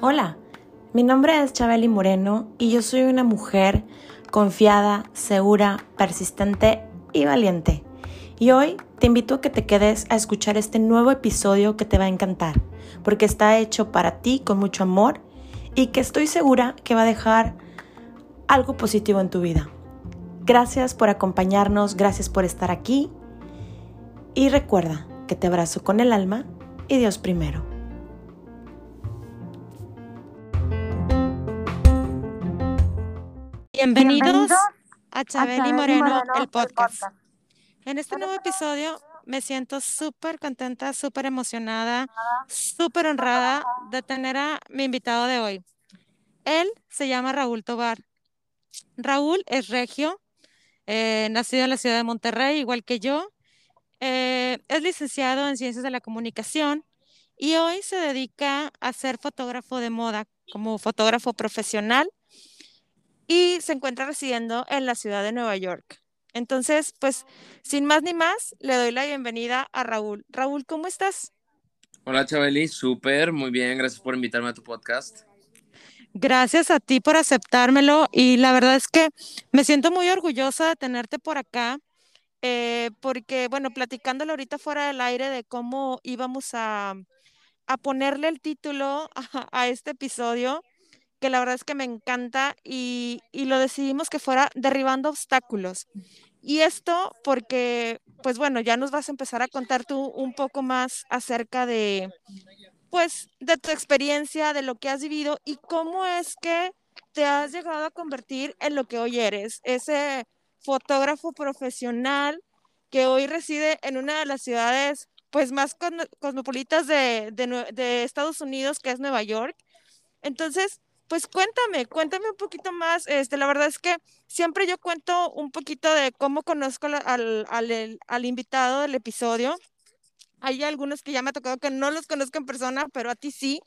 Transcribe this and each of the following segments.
Hola, mi nombre es Chabeli Moreno y yo soy una mujer confiada, segura, persistente y valiente. Y hoy te invito a que te quedes a escuchar este nuevo episodio que te va a encantar, porque está hecho para ti con mucho amor y que estoy segura que va a dejar algo positivo en tu vida. Gracias por acompañarnos, gracias por estar aquí y recuerda que te abrazo con el alma y Dios primero. Bienvenidos, a Chabeli Moreno, el podcast. En este nuevo episodio me siento súper contenta, súper emocionada, súper honrada de tener a mi invitado de hoy. Él se llama Raúl Tobar. Raúl es regio, eh, nacido en la ciudad de Monterrey, igual que yo. Eh, es licenciado en Ciencias de la Comunicación y hoy se dedica a ser fotógrafo de moda como fotógrafo profesional y se encuentra residiendo en la ciudad de Nueva York. Entonces, pues, sin más ni más, le doy la bienvenida a Raúl. Raúl, ¿cómo estás? Hola, Chabeli, súper, muy bien, gracias por invitarme a tu podcast. Gracias a ti por aceptármelo y la verdad es que me siento muy orgullosa de tenerte por acá, eh, porque, bueno, platicándolo ahorita fuera del aire de cómo íbamos a, a ponerle el título a este episodio, que la verdad es que me encanta y, lo decidimos que fuera derribando obstáculos. Y esto porque, pues bueno, ya nos vas a empezar a contar tú un poco más acerca de, pues, de tu experiencia, de lo que has vivido y cómo es que te has llegado a convertir en lo que hoy eres, ese fotógrafo profesional que hoy reside en una de las ciudades, pues, más cosmopolitas de, de Estados Unidos, que es Nueva York. Entonces, pues cuéntame, cuéntame un poquito más. Este, la verdad es que siempre yo cuento un poquito de cómo conozco al, al, invitado del episodio. Hay algunos que ya me ha tocado que no los conozco en persona, pero a ti sí.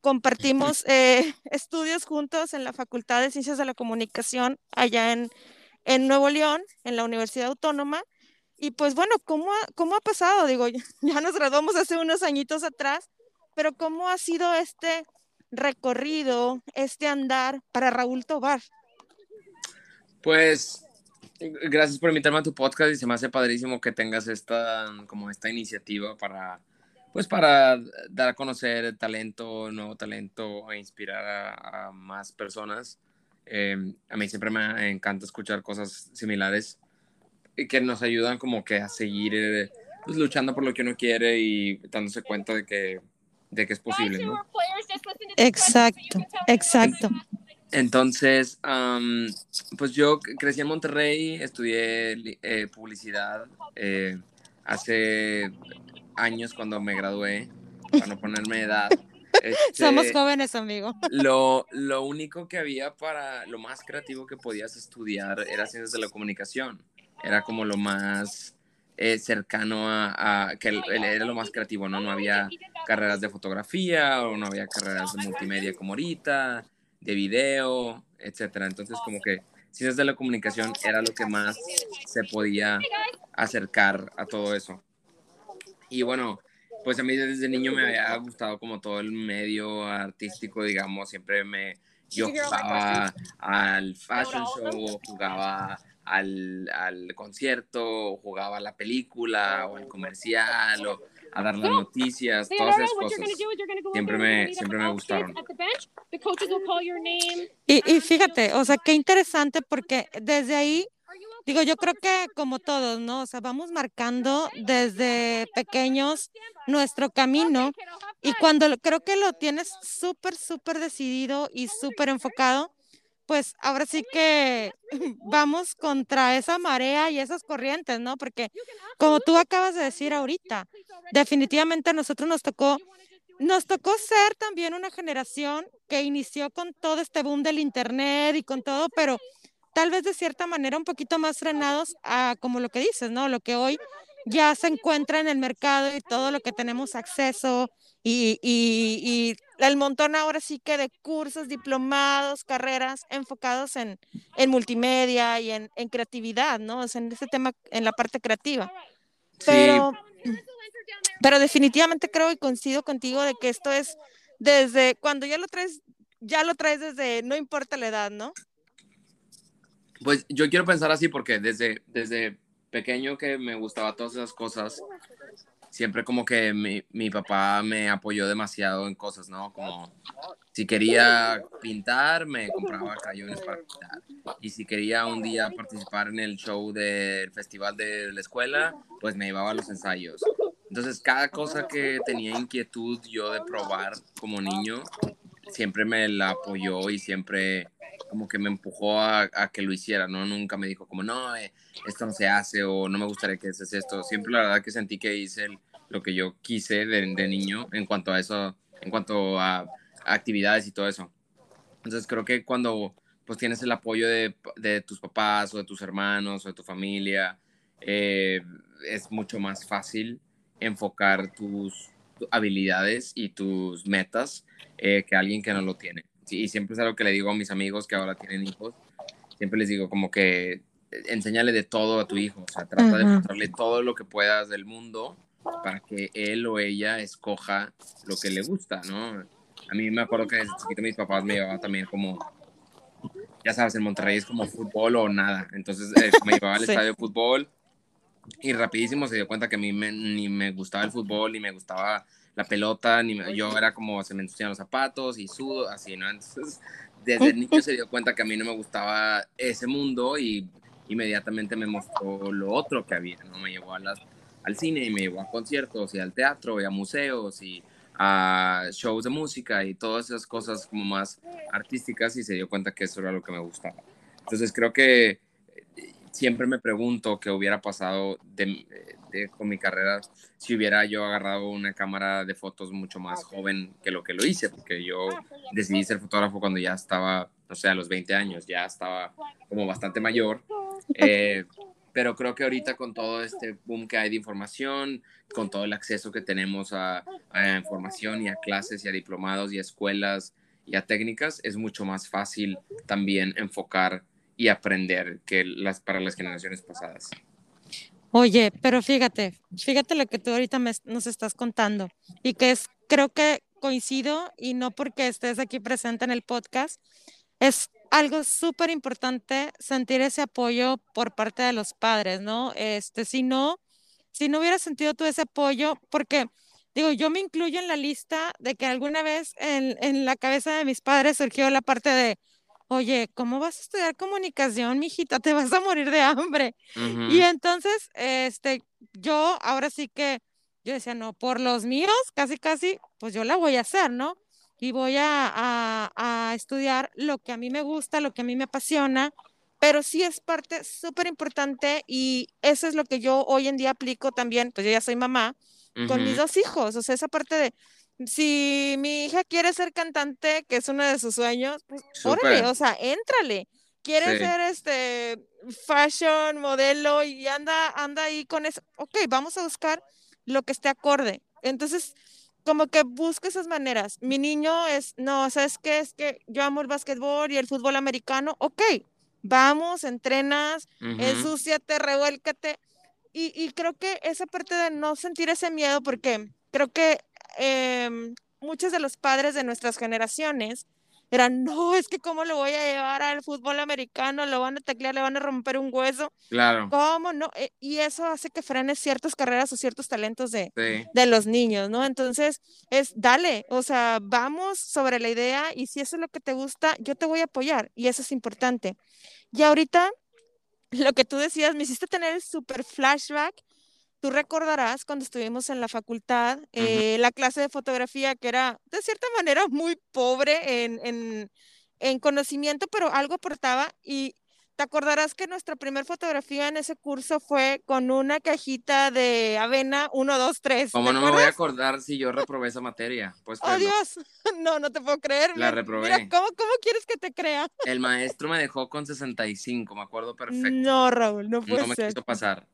Compartimos eh, estudios juntos en la Facultad de Ciencias de la Comunicación allá en, en Nuevo León, en la Universidad Autónoma. Y pues bueno, ¿cómo ha, cómo ha pasado? Digo, ya nos graduamos hace unos añitos atrás, pero ¿cómo ha sido este recorrido, este andar para Raúl Tobar? Pues gracias por invitarme a tu podcast y se me hace padrísimo que tengas esta, como esta iniciativa para, pues para dar a conocer talento, nuevo talento e inspirar a, más personas. Em, a mí siempre me encanta escuchar cosas similares y que nos ayudan como que a seguir eh, pues, luchando por lo que uno quiere y dándose cuenta de que de que es posible, ¿no? Exacto, exacto. Entonces, pues yo crecí en Monterrey, estudié eh, publicidad eh, hace años cuando me gradué, para no ponerme edad. Somos este, jóvenes, amigo. Lo, lo único que había para lo más creativo que podías estudiar era ciencias de la comunicación. Era como lo más eh, cercano a, que él, era lo más creativo, ¿no? No había carreras de fotografía o no había carreras de multimedia como ahorita, de video, etcétera. Entonces, como que ciencias de la comunicación era lo que más se podía acercar a todo eso. Y bueno, pues a mí desde niño me había gustado como todo el medio artístico, digamos, siempre me, yo jugaba al fashion show, jugaba al, al concierto, jugaba a la película, o al comercial, o a dar las noticias, todas esas cosas. Siempre me, siempre me gustaron. Y, y fíjate, o sea, qué interesante porque desde ahí Digo, yo creo que como todos, ¿no? O sea, vamos marcando desde pequeños nuestro camino y cuando creo que lo tienes súper, súper decidido y súper enfocado, pues ahora sí que vamos contra esa marea y esas corrientes, ¿no? Porque como tú acabas de decir ahorita, definitivamente a nosotros nos tocó, nos tocó ser también una generación que inició con todo este boom del Internet y con todo, pero tal vez de cierta manera un poquito más frenados a como lo que dices, ¿no? Lo que hoy ya se encuentra en el mercado y todo lo que tenemos acceso y, y, el montón ahora sí que de cursos, diplomados, carreras enfocados en, en multimedia y en, en, creatividad, ¿no? O sea, en ese tema, en la parte creativa. Pero, pero definitivamente creo y coincido contigo de que esto es desde cuando ya lo traes, ya lo traes desde, no importa la edad, ¿no? Pues yo quiero pensar así porque desde, desde pequeño que me gustaba todas esas cosas, siempre como que mi, mi, papá me apoyó demasiado en cosas, ¿no? Como si quería pintar, me compraba crayones para pintar. Y si quería un día participar en el show del festival de la escuela, pues me llevaba a los ensayos. Entonces, cada cosa que tenía inquietud yo de probar como niño, siempre me la apoyó y siempre como que me empujó a, que lo hiciera, ¿no? Nunca me dijo como, no, eh, esto no se hace o no me gustaría que haces esto. Siempre la verdad que sentí que hice lo que yo quise de, niño en cuanto a eso, en cuanto a, actividades y todo eso. Entonces creo que cuando pues tienes el apoyo de, tus papás o de tus hermanos o de tu familia, eh, es mucho más fácil enfocar tus habilidades y tus metas eh, que alguien que no lo tiene. Y siempre es algo que le digo a mis amigos que ahora tienen hijos, siempre les digo como que enséñale de todo a tu hijo, o sea, trata de mostrarle todo lo que puedas del mundo para que él o ella escoja lo que le gusta, ¿no? A mí me acuerdo que desde chiquito mis papás me llevaban también como, ya sabes, en Monterrey es como fútbol o nada, entonces eh, me llevaba al estadio de fútbol y rapidísimo se dio cuenta que a mí ni me gustaba el fútbol, ni me gustaba la pelota, ni yo era como se me ensucian los zapatos y sudo, así, ¿no? Entonces, desde niño se dio cuenta que a mí no me gustaba ese mundo y inmediatamente me mostró lo otro que había, ¿no? Me llevó a las, al cine y me llevó a conciertos y al teatro y a museos y a shows de música y todas esas cosas como más artísticas y se dio cuenta que eso era lo que me gustaba. Entonces creo que siempre me pregunto qué hubiera pasado con mi carrera si hubiera yo agarrado una cámara de fotos mucho más joven que lo que lo hice, porque yo decidí ser fotógrafo cuando ya estaba, no sé, a los 20 años, ya estaba como bastante mayor. Eh, pero creo que ahorita con todo este boom que hay de información, con todo el acceso que tenemos a, a información y a clases y a diplomados y a escuelas y a técnicas, es mucho más fácil también enfocar y aprender que las, para las generaciones pasadas. Oye, pero fíjate, fíjate lo que tú ahorita nos estás contando y que es, creo que coincido y no porque estés aquí presente en el podcast, es algo súper importante sentir ese apoyo por parte de los padres, ¿no? Este, si no, si no hubiera sentido tú ese apoyo, porque digo, yo me incluyo en la lista de que alguna vez en, en la cabeza de mis padres surgió la parte de, oye, ¿cómo vas a estudiar comunicación, mijita? Te vas a morir de hambre. Y entonces, este, yo ahora sí que, yo decía, no, por los míos, casi, casi, pues yo la voy a hacer, ¿no? Y voy a, a, estudiar lo que a mí me gusta, lo que a mí me apasiona, pero sí es parte súper importante y eso es lo que yo hoy en día aplico también, pues yo ya soy mamá, con mis dos hijos, o sea, esa parte de, si mi hija quiere ser cantante, que es uno de sus sueños, pues órale, o sea, éntrale. Quiere ser este fashion modelo y anda, anda ahí con eso. Ok, vamos a buscar lo que esté acorde. Entonces, como que busca esas maneras. Mi niño es, no, ¿sabes qué? Es que yo amo el básquetbol y el fútbol americano. Ok, vamos, entrenas, ensúciate, revuélcate. Y, y creo que esa parte de no sentir ese miedo, porque creo que Em, muchos de los padres de nuestras generaciones eran, no, es que cómo lo voy a llevar al fútbol americano, lo van a teclear, le van a romper un hueso. Claro. ¿Cómo no? Eh, y eso hace que frenes ciertas carreras o ciertos talentos de, de los niños, ¿no? Entonces, es, dale, o sea, vamos sobre la idea y si eso es lo que te gusta, yo te voy a apoyar y eso es importante. Y ahorita, lo que tú decías, me hiciste tener el super flashback Tú recordarás cuando estuvimos en la facultad, eh, la clase de fotografía que era de cierta manera muy pobre en, en, en conocimiento, pero algo aportaba y te acordarás que nuestra primera fotografía en ese curso fue con una cajita de avena 1, 2, 3. ¿Cómo no me voy a acordar si yo reprobé esa materia? Pues ¡Oh, Dios! No, no te puedo creer. La reprobé. Mira, ¿cómo, ¿cómo, quieres que te crea? El maestro me dejó con 65, me acuerdo perfecto. No, Raúl, no puede ser. No me quiso pasar.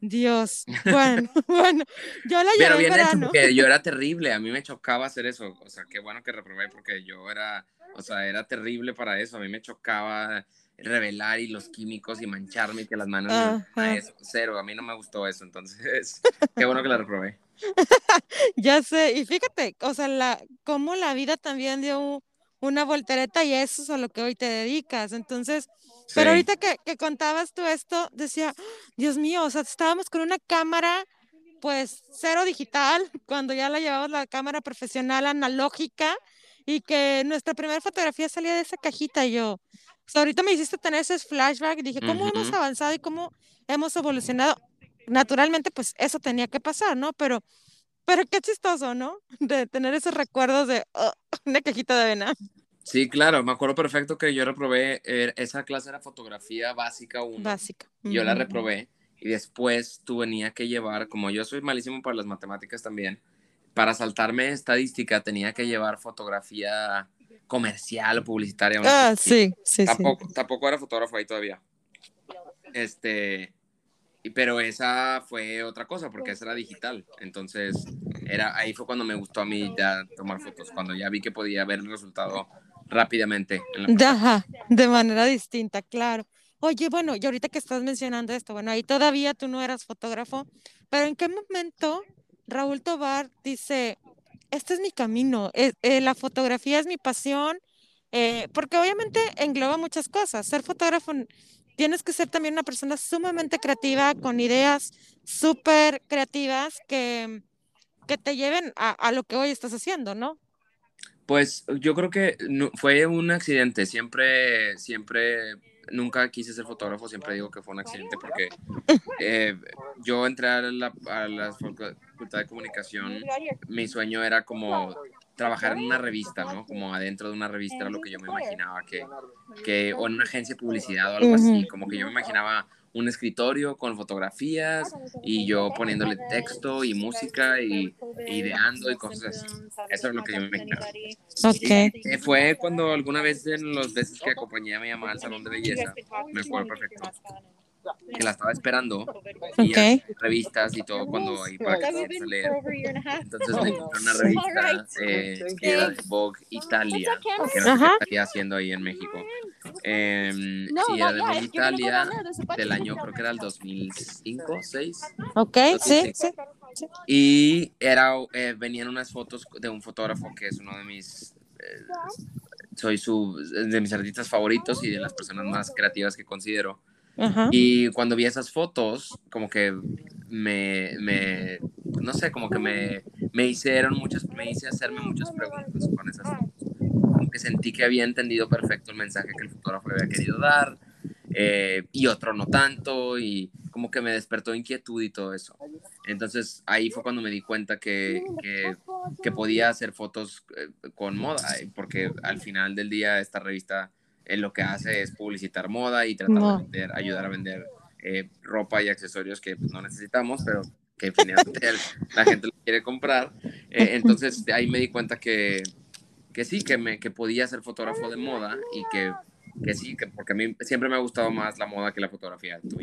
Dios, bueno, bueno, yo la llevé Pero bien hecho porque yo era terrible, a mí me chocaba hacer eso, o sea, qué bueno que reprobé porque yo era, o sea, era terrible para eso, a mí me chocaba revelar y los químicos y mancharme y que las manos no, cero, a mí no me gustó eso, entonces qué bueno que la reprobé. ya sé, y fíjate, o sea, la, cómo la vida también dio una voltereta y eso es a lo que hoy te dedicas, entonces, pero ahorita que, que contabas tú esto, decía, Dios mío, o sea, estábamos con una cámara pues cero digital, cuando ya la llevamos la cámara profesional analógica y que nuestra primera fotografía salía de esa cajita y yo, ahorita me hiciste tener ese flashback y dije, ¿cómo hemos avanzado y cómo hemos evolucionado? Naturalmente, pues eso tenía que pasar, ¿no? Pero, pero qué chistoso, ¿no? De tener esos recuerdos de oh, una cajita de avena. Sí, claro, me acuerdo perfecto que yo reprobé, eh, esa clase era fotografía básica 1. Básica. Yo la reprobé y después tú venía que llevar, como yo soy malísimo para las matemáticas también, para saltarme estadística tenía que llevar fotografía comercial o publicitaria. Ah, sí, sí, tampoco, sí. Tampoco era fotógrafo ahí todavía. Este, pero esa fue otra cosa, porque esa era digital. Entonces, era, ahí fue cuando me gustó a mí ya tomar fotos, cuando ya vi que podía ver el resultado rápidamente. Ajá, de manera distinta, claro. Oye, bueno, y ahorita que estás mencionando esto, bueno, ahí todavía tú no eras fotógrafo, pero ¿en qué momento Raúl Tobar dice, este es mi camino, eh, eh, la fotografía es mi pasión, eh, porque obviamente engloba muchas cosas. Ser fotógrafo tienes que ser también una persona sumamente creativa, con ideas súper creativas que, que te lleven a, a, lo que hoy estás haciendo, ¿no? Pues yo creo que no, fue un accidente, siempre, siempre nunca quise ser fotógrafo, siempre digo que fue un accidente porque eh, yo entré a la, a la facultad de comunicación, mi sueño era como trabajar en una revista, ¿no? Como adentro de una revista era lo que yo me imaginaba, que, que o en una agencia de publicidad o algo así, como que yo me imaginaba un escritorio con fotografías y yo poniéndole texto y música y, ideando y cosas así. Eso es lo que yo me imaginaba. Okay. Y, fue cuando alguna vez en los veces que acompañé a mi mamá al salón de belleza, me acuerdo perfecto, que la estaba esperando y okay. revistas y todo cuando ahí para que se leer. Entonces me encontré una revista eh, que era de Vogue Italia, que era lo que estaría haciendo ahí en México. Eh, sí, era de Vogue Italia del año, creo que era el 2005, 6. Ok, sí, sí. Y era, eh, venían unas fotos de un fotógrafo que es uno de mis eh, soy su, de mis artistas favoritos y de las personas más creativas que considero. Ajá. Y cuando vi esas fotos, como que me, me no sé, como que me, me hicieron muchas, me hice hacerme muchas preguntas con esas fotos. Como que sentí que había entendido perfecto el mensaje que el fotógrafo había querido dar, eh, y otro no tanto, y como que me despertó inquietud y todo eso. Entonces ahí fue cuando me di cuenta que, que, que podía hacer fotos eh, con moda, porque al final del día esta revista en lo que hace es publicitar moda y tratar no. de vender, ayudar a vender eh, ropa y accesorios que pues, no necesitamos, pero que finalmente la gente lo quiere comprar. Eh, entonces de ahí me di cuenta que, que sí, que, me, que podía ser fotógrafo de moda y que, que sí, que porque a mí siempre me ha gustado más la moda que la fotografía. Tú,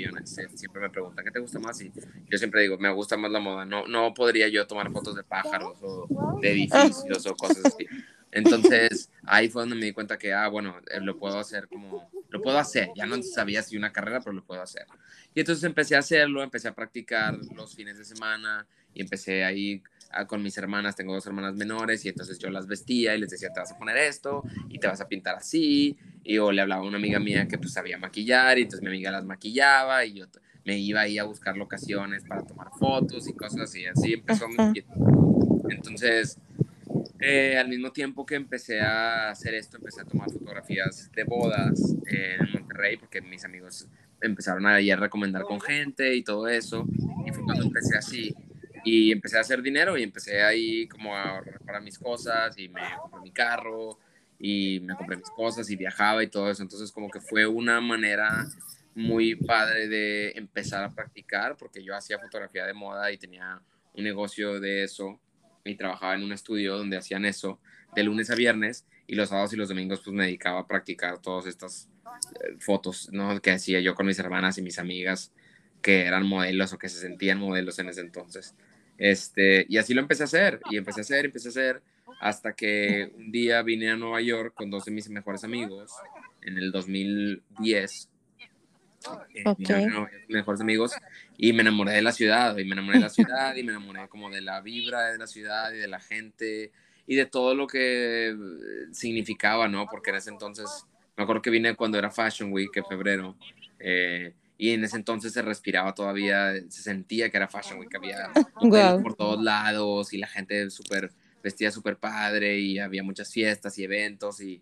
siempre me preguntan, ¿qué te gusta más? Y yo siempre digo, me gusta más la moda. No, no podría yo tomar fotos de pájaros o de edificios o cosas así. Entonces, ahí fue donde me di cuenta que, ah, bueno, eh, lo puedo hacer como, lo puedo hacer. Ya no sabía si una carrera, pero lo puedo hacer. Y entonces empecé a hacerlo, empecé a practicar los fines de semana y empecé ahí a, con mis hermanas, tengo dos hermanas menores, y entonces yo las vestía y les decía, te vas a poner esto y te vas a pintar así. Y yo le hablaba a una amiga mía que pues sabía maquillar y entonces mi amiga las maquillaba y yo me iba ahí a buscar locaciones para tomar fotos y cosas así. Así empezó mi... Entonces eh, al mismo tiempo que empecé a hacer esto, empecé a tomar fotografías de bodas en Monterrey, porque mis amigos empezaron a, a recomendar con gente y todo eso. Y fue cuando empecé así. Y empecé a hacer dinero y empecé ahí como a ahorrar para mis cosas y me compré mi carro y me compré mis cosas y viajaba y todo eso. Entonces como que fue una manera muy padre de empezar a practicar porque yo hacía fotografía de moda y tenía un negocio de eso y trabajaba en un estudio donde hacían eso de lunes a viernes y los sábados y los domingos pues me dedicaba a practicar todas estas eh, fotos, ¿no? Que hacía yo con mis hermanas y mis amigas que eran modelos o que se sentían modelos en ese entonces. Este, y así lo empecé a hacer y empecé a hacer, empecé a hacer hasta que un día vine a Nueva York con dos de mis mejores amigos en el 2010. Eh, okay. mejores amigos y me enamoré de la ciudad y me enamoré de la ciudad y me enamoré como de la vibra de la ciudad y de la gente y de todo lo que significaba, ¿no? Porque en ese entonces, me acuerdo que vine cuando era Fashion Week, en febrero, eh, y en ese entonces se respiraba todavía, se sentía que era Fashion Week, había por todos lados y la gente súper vestía súper padre y había muchas fiestas y eventos y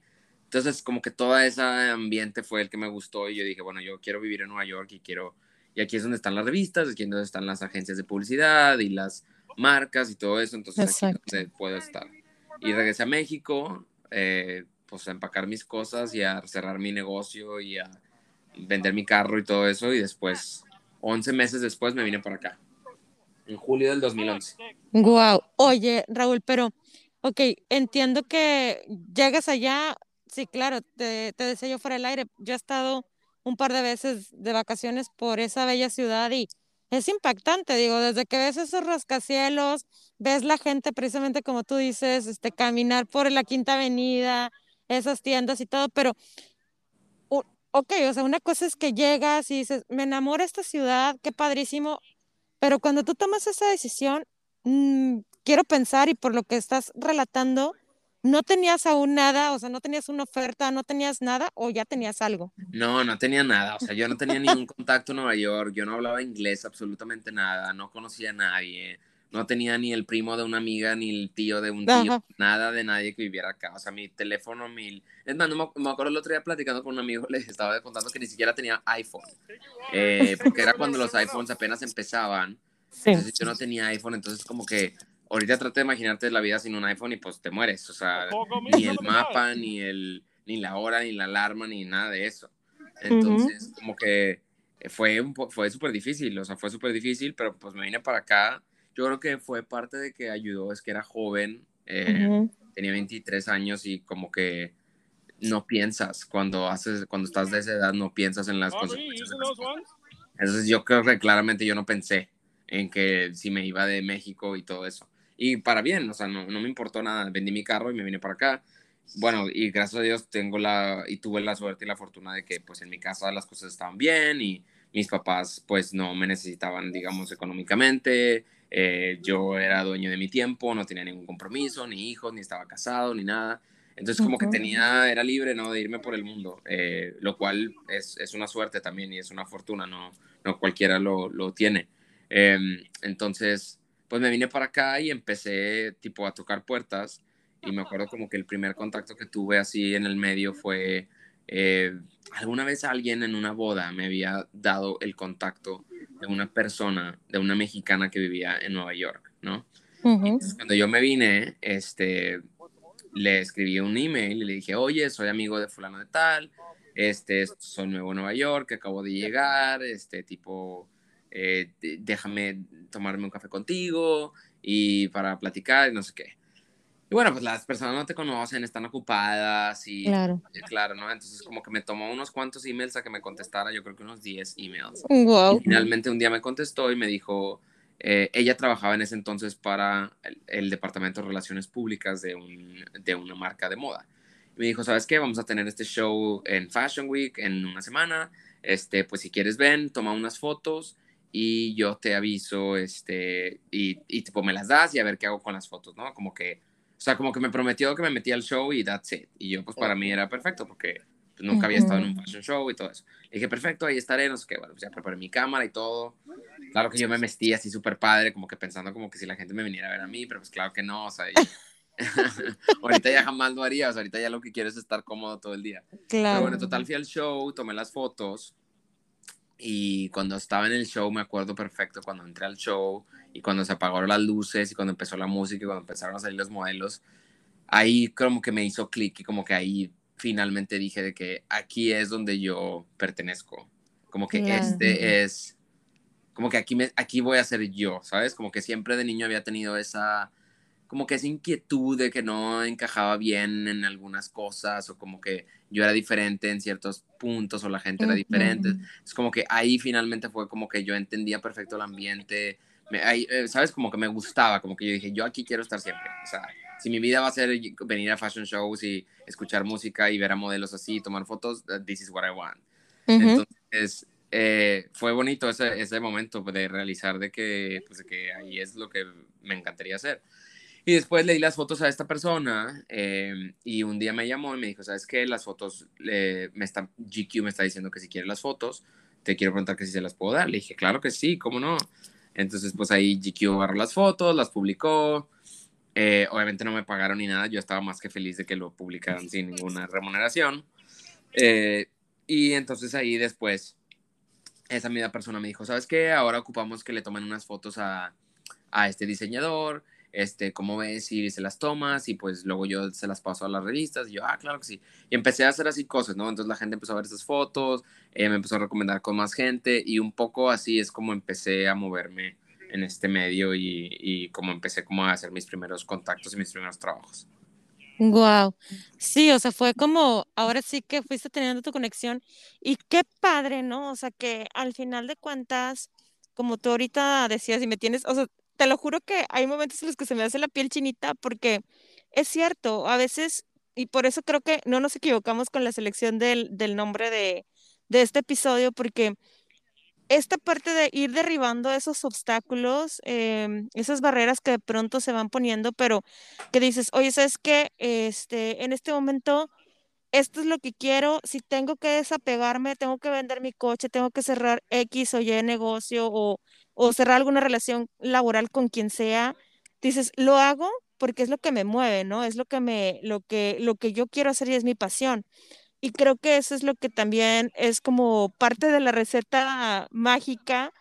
entonces como que todo ese ambiente fue el que me gustó y yo dije, bueno, yo quiero vivir en Nueva York y quiero, y aquí es donde están las revistas, aquí es donde están las agencias de publicidad y las marcas y todo eso, entonces aquí es donde puedo estar. Y regresé a México, eh, pues a empacar mis cosas y a cerrar mi negocio y a vender mi carro y todo eso. Y después, 11 meses después, me vine para acá. En julio del 2011. Wow. Oye, Raúl, pero, ok, entiendo que llegas allá. Sí, claro, te, te decía yo fuera del aire. Yo he estado un par de veces de vacaciones por esa bella ciudad y es impactante, digo, desde que ves esos rascacielos, ves la gente precisamente como tú dices, este, caminar por la Quinta Avenida, esas tiendas y todo, pero, ok, o sea, una cosa es que llegas y dices, me enamora esta ciudad, qué padrísimo, pero cuando tú tomas esa decisión, mm, quiero pensar y por lo que estás relatando, no tenías aún nada, o sea, no tenías una oferta, no tenías nada o ya tenías algo. No, no tenía nada, o sea, yo no tenía ningún contacto en Nueva York, yo no hablaba inglés absolutamente nada, no conocía a nadie, no tenía ni el primo de una amiga, ni el tío de un tío, nada de nadie que viviera acá, o sea, mi teléfono, mil... Es más, no me, acuerdo el otro día platicando con un amigo, les estaba contando que ni siquiera tenía iPhone, eh, porque era cuando los iPhones apenas empezaban, entonces yo no tenía iPhone, entonces como que ahorita trata de imaginarte la vida sin un iPhone y pues te mueres, o sea, ni el mapa, ni, el, ni la hora, ni la alarma, ni nada de eso. Entonces, como que fue, fue súper difícil, o sea, fue súper difícil, pero pues me vine para acá. Yo creo que fue parte de que ayudó, es que era joven, eh, tenía 23 años y como que no piensas cuando haces, cuando estás de esa edad, no piensas en las consecuencias. Entonces yo creo que claramente yo no pensé en que si me iba de México y todo eso y para bien, o sea, no, no me importó nada, vendí mi carro y me vine para acá. Bueno, y gracias a Dios tengo la, y tuve la suerte y la fortuna de que pues en mi casa las cosas estaban bien y mis papás pues no me necesitaban, digamos, económicamente, eh, yo era dueño de mi tiempo, no tenía ningún compromiso, ni hijos, ni estaba casado, ni nada. Entonces como que tenía, era libre, ¿no? De irme por el mundo, eh, lo cual es, es, una suerte también y es una fortuna, no, no cualquiera lo, lo tiene. Em, entonces, pues me vine para acá y empecé tipo a tocar puertas y me acuerdo como que el primer contacto que tuve así en el medio fue eh, alguna vez alguien en una boda me había dado el contacto de una persona, de una mexicana que vivía en Nueva York, ¿no? cuando yo me vine, este, le escribí un email y le dije, oye, soy amigo de fulano de tal, este, soy nuevo en Nueva York, acabo de llegar, este, tipo, eh, déjame tomarme un café contigo y para platicar y no sé qué. Y bueno, pues las personas no te conocen, están ocupadas y claro, eh, claro ¿no? Entonces como que me tomó unos cuantos emails a que me contestara, yo creo que unos 10 emails. Wow. Y finalmente un día me contestó y me dijo, eh, ella trabajaba en ese entonces para el, Departamento de Relaciones Públicas de, un, de una marca de moda. Y me dijo, ¿sabes qué? Vamos a tener este show en Fashion Week en una semana. Este, pues si quieres ven, toma unas fotos y yo te aviso, este, y, y tipo me las das y a ver qué hago con las fotos, ¿no? Como que, o sea, como que me prometió que me metía al show y that's it. Y yo, pues para mí era perfecto porque nunca había estado en un fashion show y todo eso. Le dije, perfecto, ahí estaré, no sé qué, bueno, pues ya preparé mi cámara y todo. Claro que yo me vestí así súper padre, como que pensando como que si la gente me viniera a ver a mí, pero pues claro que no, o sea, ahorita ya jamás lo haría, o sea, ahorita ya lo que quiero es estar cómodo todo el día. Claro. Pero bueno, en total fui al show, tomé las fotos y cuando estaba en el show, me acuerdo perfecto cuando entré al show y cuando se apagaron las luces y cuando empezó la música y cuando empezaron a salir los modelos, ahí como que me hizo clic y como que ahí finalmente dije de que aquí es donde yo pertenezco. Como que este es, como que aquí, me, aquí voy a ser yo, ¿sabes? Como que siempre de niño había tenido esa como que esa inquietud de que no encajaba bien en algunas cosas o como que yo era diferente en ciertos puntos o la gente era diferente. Es como que ahí finalmente fue como que yo entendía perfecto el ambiente, me, ahí, eh, ¿sabes? Como que me gustaba, como que yo dije, yo aquí quiero estar siempre. O sea, si mi vida va a ser venir a fashion shows y escuchar música y ver a modelos así, tomar fotos, uh, this is what I want. Entonces, eh, fue bonito ese, ese momento de realizar de que, pues, de que ahí es lo que me encantaría hacer. Y después leí las fotos a esta persona em, y un día me llamó y me dijo, ¿sabes qué? Las fotos, me está, GQ me está diciendo que si quiere las fotos, te quiero preguntar que si se las puedo dar. Le dije, claro que sí, ¿cómo no? Entonces, pues ahí GQ agarró las fotos, las publicó. Eh, obviamente no me pagaron ni nada, yo estaba más que feliz de que lo publicaran sin ninguna remuneración. Eh, y entonces ahí después, esa misma persona me dijo, ¿sabes qué? Ahora ocupamos que le tomen unas fotos a, a este diseñador este, ¿cómo ves si se las tomas? Y pues luego yo se las paso a las revistas y yo, ah, claro que sí. Y empecé a hacer así cosas, ¿no? Entonces la gente empezó a ver esas fotos, eh, me empezó a recomendar con más gente y un poco así es como empecé a moverme en este medio y, y como empecé como a hacer mis primeros contactos y mis primeros trabajos. Wow. Sí, o sea, fue como, ahora sí que fuiste teniendo tu conexión y qué padre, ¿no? O sea, que al final de cuentas, como tú ahorita decías, y me tienes, o sea, te lo juro que hay momentos en los que se me hace la piel chinita porque es cierto, a veces, y por eso creo que no nos equivocamos con la selección del, del nombre de, de este episodio, porque esta parte de ir derribando esos obstáculos, em, esas barreras que de pronto se van poniendo, pero que dices, oye, ¿sabes qué? Este, en este momento, esto es lo que quiero, si tengo que desapegarme, tengo que vender mi coche, tengo que cerrar X o Y negocio o o cerrar alguna relación laboral con quien sea, dices, lo hago porque es lo que me mueve, ¿no? Es lo que me, lo que, lo que yo quiero hacer y es mi pasión. Y creo que eso es lo que también es como parte de la receta mágica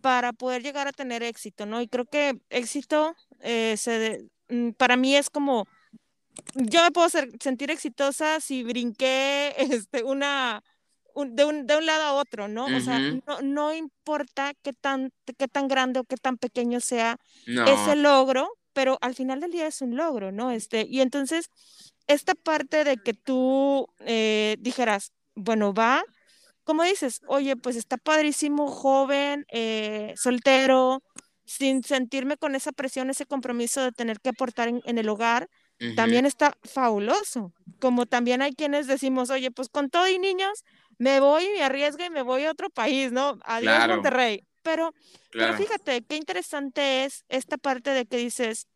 para poder llegar a tener éxito, ¿no? Y creo que éxito eh, se mm, para mí es como, yo me puedo sentir exitosa si brinqué este, una, de, un, de un lado a otro, ¿no? O sea, no, no, importa qué tan, qué tan grande o qué tan pequeño sea ese logro, pero al final del día es un logro, ¿no? Este, y entonces, esta parte de que tú eh, dijeras, bueno, va, como dices, oye, pues está padrísimo, joven, eh, soltero, sin sentirme con esa presión, ese compromiso de tener que aportar en, en el hogar, también está fabuloso. Como también hay quienes decimos, oye, pues con todo y niños, me voy, me arriesgo y me voy a otro país, ¿no? Adiós Monterrey. Pero, pero fíjate, qué interesante es esta parte de que dices,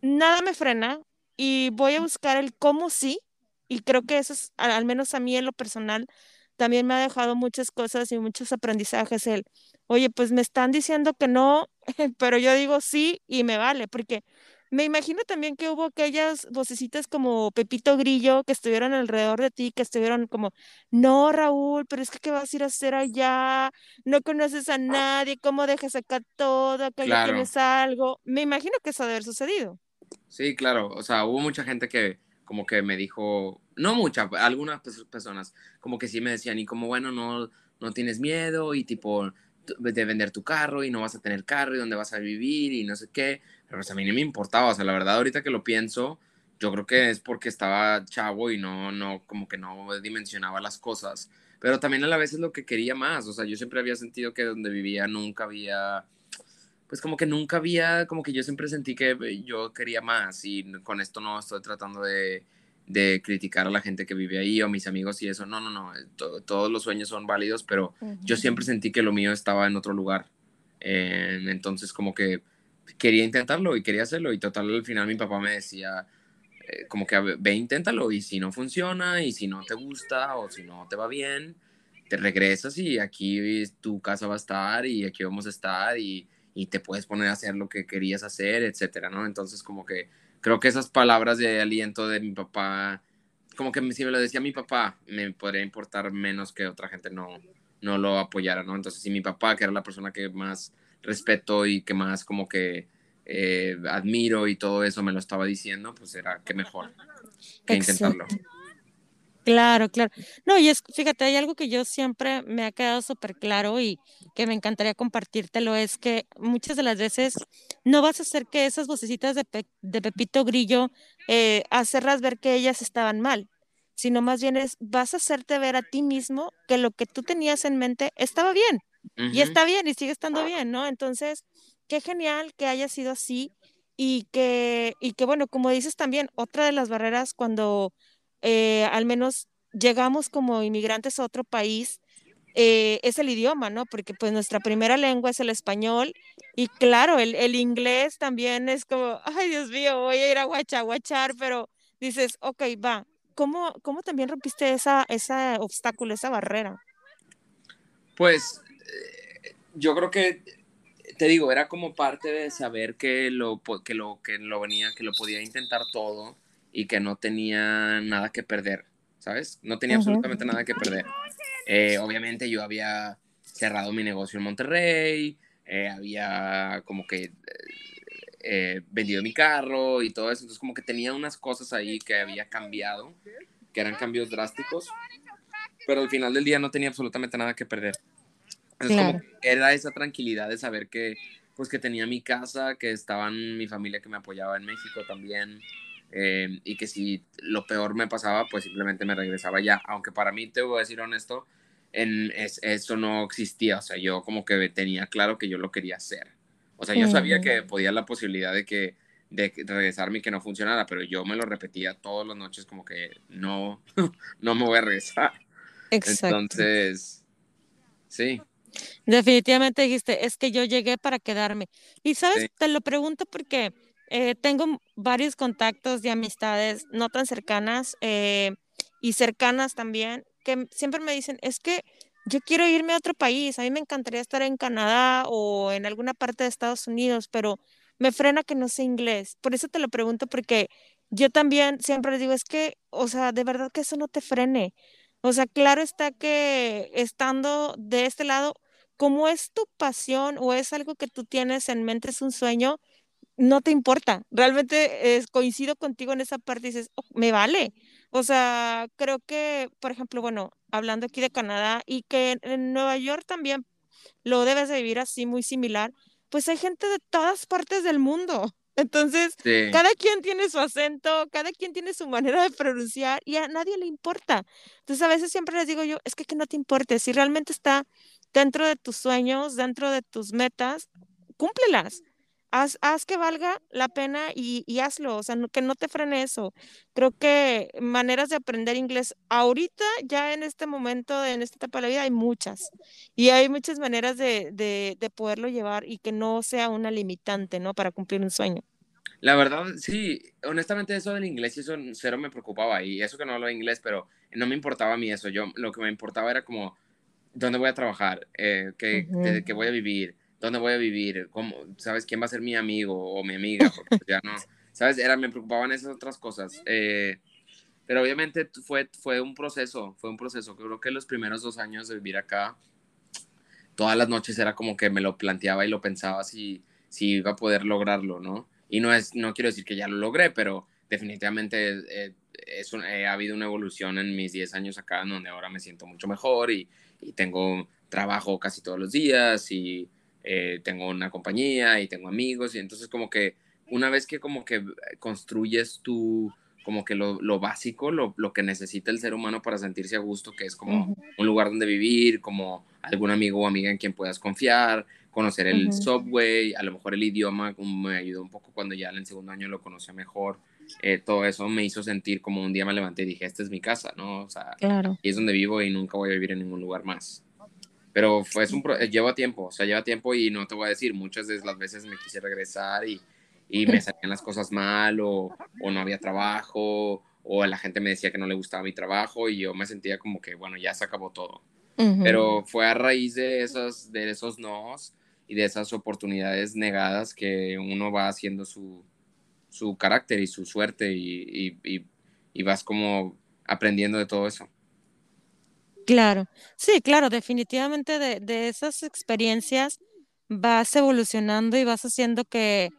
nada me frena y voy a buscar el cómo sí, y creo que eso es, al menos a mí en lo personal, también me ha dejado muchas cosas y muchos aprendizajes el, oye, pues me están diciendo que no, pero yo digo sí y me vale, porque me imagino también que hubo aquellas vocecitas como Pepito Grillo que estuvieron alrededor de ti, que estuvieron como, no, Raúl, pero es que ¿qué vas a ir a hacer allá? No conoces a nadie, ¿cómo dejas acá todo? Que ya tienes algo. Me imagino que eso debe haber sucedido. Sí, claro. O sea, hubo mucha gente que como que me dijo, no mucha, algunas personas como que sí me decían, y como, bueno, no, no tienes miedo y tipo de vender tu carro y no vas a tener carro y dónde vas a vivir y no sé qué. Pero pues a mí ni me importaba, o sea, la verdad ahorita que lo pienso, yo creo que es porque estaba chavo y no, no, como que no dimensionaba las cosas, pero también a la vez es lo que quería más, o sea, yo siempre había sentido que donde vivía nunca había, pues como que nunca había, como que yo siempre sentí que yo quería más y con esto no estoy tratando de, de criticar a la gente que vive ahí o mis amigos y eso, no, no, no, todos los sueños son válidos, pero yo siempre sentí que lo mío estaba en otro lugar, entonces como que quería intentarlo y quería hacerlo y total al final mi papá me decía eh, como que ve inténtalo y si no funciona y si no te gusta o si no te va bien te regresas y aquí tu casa va a estar y aquí vamos a estar y, y te puedes poner a hacer lo que querías hacer etcétera no entonces como que creo que esas palabras de aliento de mi papá como que si me lo decía mi papá me podría importar menos que otra gente no no lo apoyara no entonces si mi papá que era la persona que más respeto y que más como que eh, admiro y todo eso me lo estaba diciendo, pues era que mejor que intentarlo. Claro, claro. No, y es, fíjate, hay algo que yo siempre me ha quedado súper claro y que me encantaría compartírtelo, es que muchas de las veces no vas a hacer que esas vocecitas de, de Pepito Grillo eh, hacerlas ver que ellas estaban mal, sino más bien es, vas a hacerte ver a ti mismo que lo que tú tenías en mente estaba bien y está bien y sigue estando bien, ¿no? Entonces, qué genial que haya sido así y que, y que bueno, como dices también, otra de las barreras cuando eh, al menos llegamos como inmigrantes a otro país eh, es el idioma, ¿no? Porque pues nuestra primera lengua es el español y claro, el, el inglés también es como, ay Dios mío, voy a ir a guachaguachar, pero dices, ok, va, ¿cómo, cómo también rompiste esa, ese obstáculo, esa barrera? Pues eh, yo creo que, te digo, era como parte de saber que lo, que lo, que lo venía, que lo podía intentar todo y que no tenía nada que perder, ¿sabes? No tenía absolutamente nada que perder. Eh, obviamente yo había cerrado mi negocio en Monterrey, eh, había como que eh, vendido mi carro y todo eso, entonces como que tenía unas cosas ahí que había cambiado, que eran cambios drásticos, pero al final del día no tenía absolutamente nada que perder. Entonces como era esa tranquilidad de saber que pues que tenía mi casa, que estaban mi familia que me apoyaba en México también, eh, y que si lo peor me pasaba, pues simplemente me regresaba ya. Aunque para mí, te voy a decir honesto, en, eso no existía. O sea, yo como que tenía claro que yo lo quería hacer. O sea, yo sabía que podía la posibilidad de que de regresarme y que no funcionara, pero yo me lo repetía todas las noches como que no, no me voy a regresar. Exacto. Entonces, sí. Definitivamente dijiste, es que yo llegué para quedarme. Y sabes, te lo pregunto porque eh, tengo varios contactos de amistades no tan cercanas eh, y cercanas también, que siempre me dicen, es que yo quiero irme a otro país, a mí me encantaría estar en Canadá o en alguna parte de Estados Unidos, pero me frena que no sé inglés. Por eso te lo pregunto, porque yo también siempre les digo, es que, o sea, de verdad que eso no te frene. O sea, claro está que estando de este lado, como es tu pasión o es algo que tú tienes en mente, es un sueño, no te importa. Realmente es, coincido contigo en esa parte y dices, oh, me vale. O sea, creo que, por ejemplo, bueno, hablando aquí de Canadá y que en Nueva York también lo debes de vivir así muy similar, pues hay gente de todas partes del mundo. Entonces, cada quien tiene su acento, cada quien tiene su manera de pronunciar y a nadie le importa. Entonces, a veces siempre les digo yo, es que que no te importe, si realmente está dentro de tus sueños, dentro de tus metas, cúmplelas haz, haz que valga la pena y, y, hazlo, o sea, que no te frene eso. Creo que maneras de aprender inglés ahorita, ya en este momento, en esta etapa de la vida, hay muchas. Y hay muchas maneras de, de, de poderlo llevar y que no sea una limitante, ¿no? Para cumplir un sueño. La verdad, sí, honestamente eso del inglés eso cero me preocupaba y eso que no hablo inglés, pero no me importaba a mí eso, yo lo que me importaba era como, ¿dónde voy a trabajar? Eh, ¿qué, ¿Qué voy a vivir? Dónde voy a vivir, ¿Cómo, sabes quién va a ser mi amigo o mi amiga, porque pues ya no, sabes, era, me preocupaban esas otras cosas. Eh, pero obviamente fue, fue un proceso, fue un proceso. Creo que los primeros dos años de vivir acá, todas las noches era como que me lo planteaba y lo pensaba si, si iba a poder lograrlo, ¿no? Y no, es, no quiero decir que ya lo logré, pero definitivamente eh, es eh, ha habido una evolución en mis 10 años acá, donde ahora me siento mucho mejor y, y tengo trabajo casi todos los días y eh, tengo una compañía y tengo amigos y entonces como que una vez que como que construyes tu, como que lo, lo básico, lo, lo, que necesita el ser humano para sentirse a gusto, que es como un lugar donde vivir, como algún amigo o amiga en quien puedas confiar, conocer el subway, a lo mejor el idioma como me ayudó un poco cuando ya en el segundo año lo conocía mejor. Eh, todo eso me hizo sentir como un día me levanté y dije, esta es mi casa, ¿no? O sea, y es donde vivo y nunca voy a vivir en ningún lugar más. Pero fue un lleva tiempo, o sea, lleva tiempo y no te voy a decir, muchas de las veces me quise regresar y, y me salían las cosas mal o, o, no había trabajo o la gente me decía que no le gustaba mi trabajo y yo me sentía como que, bueno, ya se acabó todo. Pero fue a raíz de esos, de esos nos y de esas oportunidades negadas que uno va haciendo su, su carácter y su suerte y, y, y vas como aprendiendo de todo eso. Claro, sí, claro, definitivamente de, de esas experiencias vas evolucionando y vas haciendo que,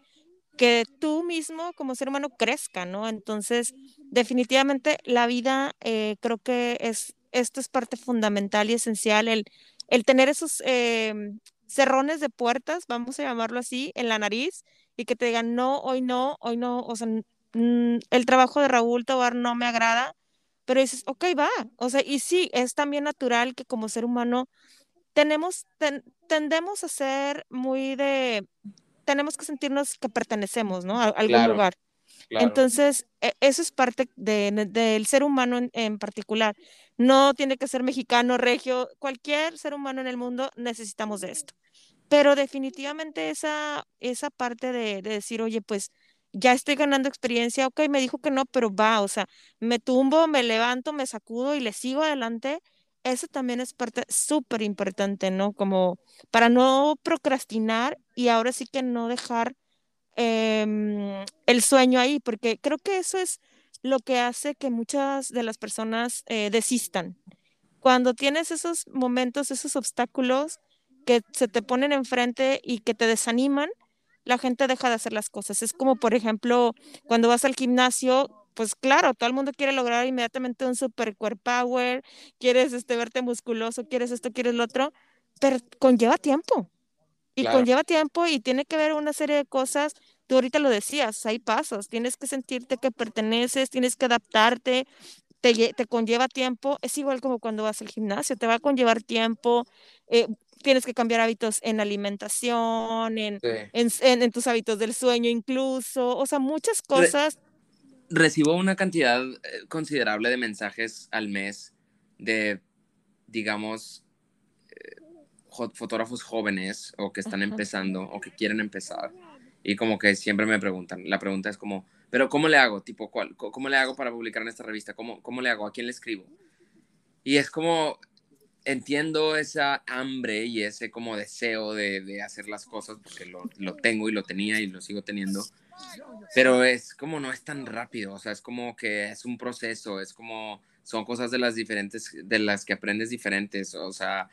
que tú mismo como ser humano crezca, ¿no? Entonces, definitivamente la vida eh, creo que es, esto es parte fundamental y esencial, el, el tener esos em, cerrones de puertas, vamos a llamarlo así, en la nariz y que te digan, no, hoy no, hoy no, o sea, el trabajo de Raúl Tobar no me agrada, pero dices, ok, va, o sea, y sí, es también natural que como ser humano tenemos, tendemos a ser muy de, tenemos que sentirnos que pertenecemos, ¿no? A algún lugar. Entonces, e, eso es parte del ser humano en, particular. No tiene que ser mexicano, regio, cualquier ser humano en el mundo necesitamos de esto. Pero definitivamente esa, esa parte de, de decir, oye, pues ya estoy ganando experiencia, ok, me dijo que no, pero va, o sea, me tumbo, me levanto, me sacudo y le sigo adelante. Eso también es parte súper importante, ¿no? Como para no procrastinar y ahora sí que no dejar Em, el sueño ahí, porque creo que eso es lo que hace que muchas de las personas eh, desistan. Cuando tienes esos momentos, esos obstáculos que se te ponen enfrente y que te desaniman, la gente deja de hacer las cosas. Es como, por ejemplo, cuando vas al gimnasio, pues claro, todo el mundo quiere lograr inmediatamente un super core power, quieres este, verte musculoso, quieres esto, quieres lo otro, pero conlleva tiempo. Y conlleva tiempo y tiene que ver una serie de cosas. Tú ahorita lo decías, hay pasos. Tienes que sentirte que perteneces, tienes que adaptarte, te, te conlleva tiempo. Es igual como cuando vas al gimnasio, te va a conllevar tiempo. Eh, tienes que cambiar hábitos en alimentación, en, en, en, tus hábitos del sueño incluso. O sea, muchas cosas. recibo una cantidad eh, considerable de mensajes al mes de, digamos, fotógrafos jóvenes o que están empezando o que quieren empezar y como que siempre me preguntan, la pregunta es como, pero ¿cómo le hago? Tipo, ¿cuál, ¿cómo le hago para publicar en esta revista? ¿Cómo, ¿Cómo le hago? ¿A quién le escribo? Y es como, entiendo esa hambre y ese como deseo de, de hacer las cosas porque lo, lo, tengo y lo tenía y lo sigo teniendo, pero es como no es tan rápido, o sea, es como que es un proceso, es como son cosas de las diferentes, de las que aprendes diferentes, o sea,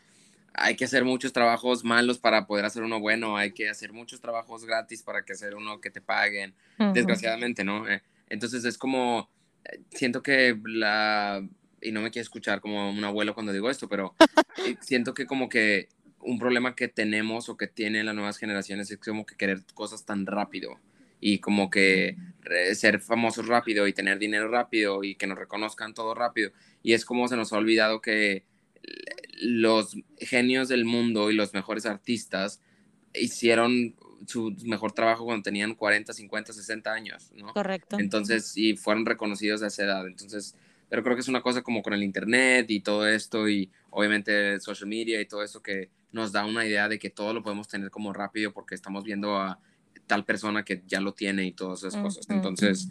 hay que hacer muchos trabajos malos para poder hacer uno bueno, hay que hacer muchos trabajos gratis para que hacer uno que te paguen, desgraciadamente, ¿no? Eh, entonces es como, eh, siento que la, y no me quiero escuchar como un abuelo cuando digo esto, pero eh, siento que como que un problema que tenemos o que tienen las nuevas generaciones es como que querer cosas tan rápido y como que ser famosos rápido y tener dinero rápido y que nos reconozcan todo rápido. Y es como se nos ha olvidado que los genios del mundo y los mejores artistas hicieron su mejor trabajo cuando tenían 40, 50, 60 años, ¿no? Correcto. Entonces, y fueron reconocidos a esa edad. Entonces, pero creo que es una cosa como con el Internet y todo esto y obviamente social media y todo eso que nos da una idea de que todo lo podemos tener como rápido porque estamos viendo a tal persona que ya lo tiene y todas esas cosas. Entonces,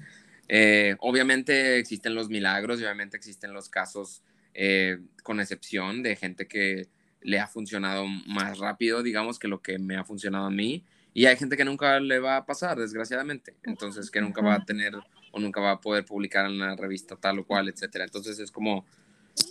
eh, obviamente existen los milagros y obviamente existen los casos eh, con excepción de gente que le ha funcionado más rápido, digamos, que lo que me ha funcionado a mí. Y hay gente que nunca le va a pasar, desgraciadamente. Entonces, que nunca va a tener o nunca va a poder publicar en la revista tal o cual, etcétera. Entonces, es como,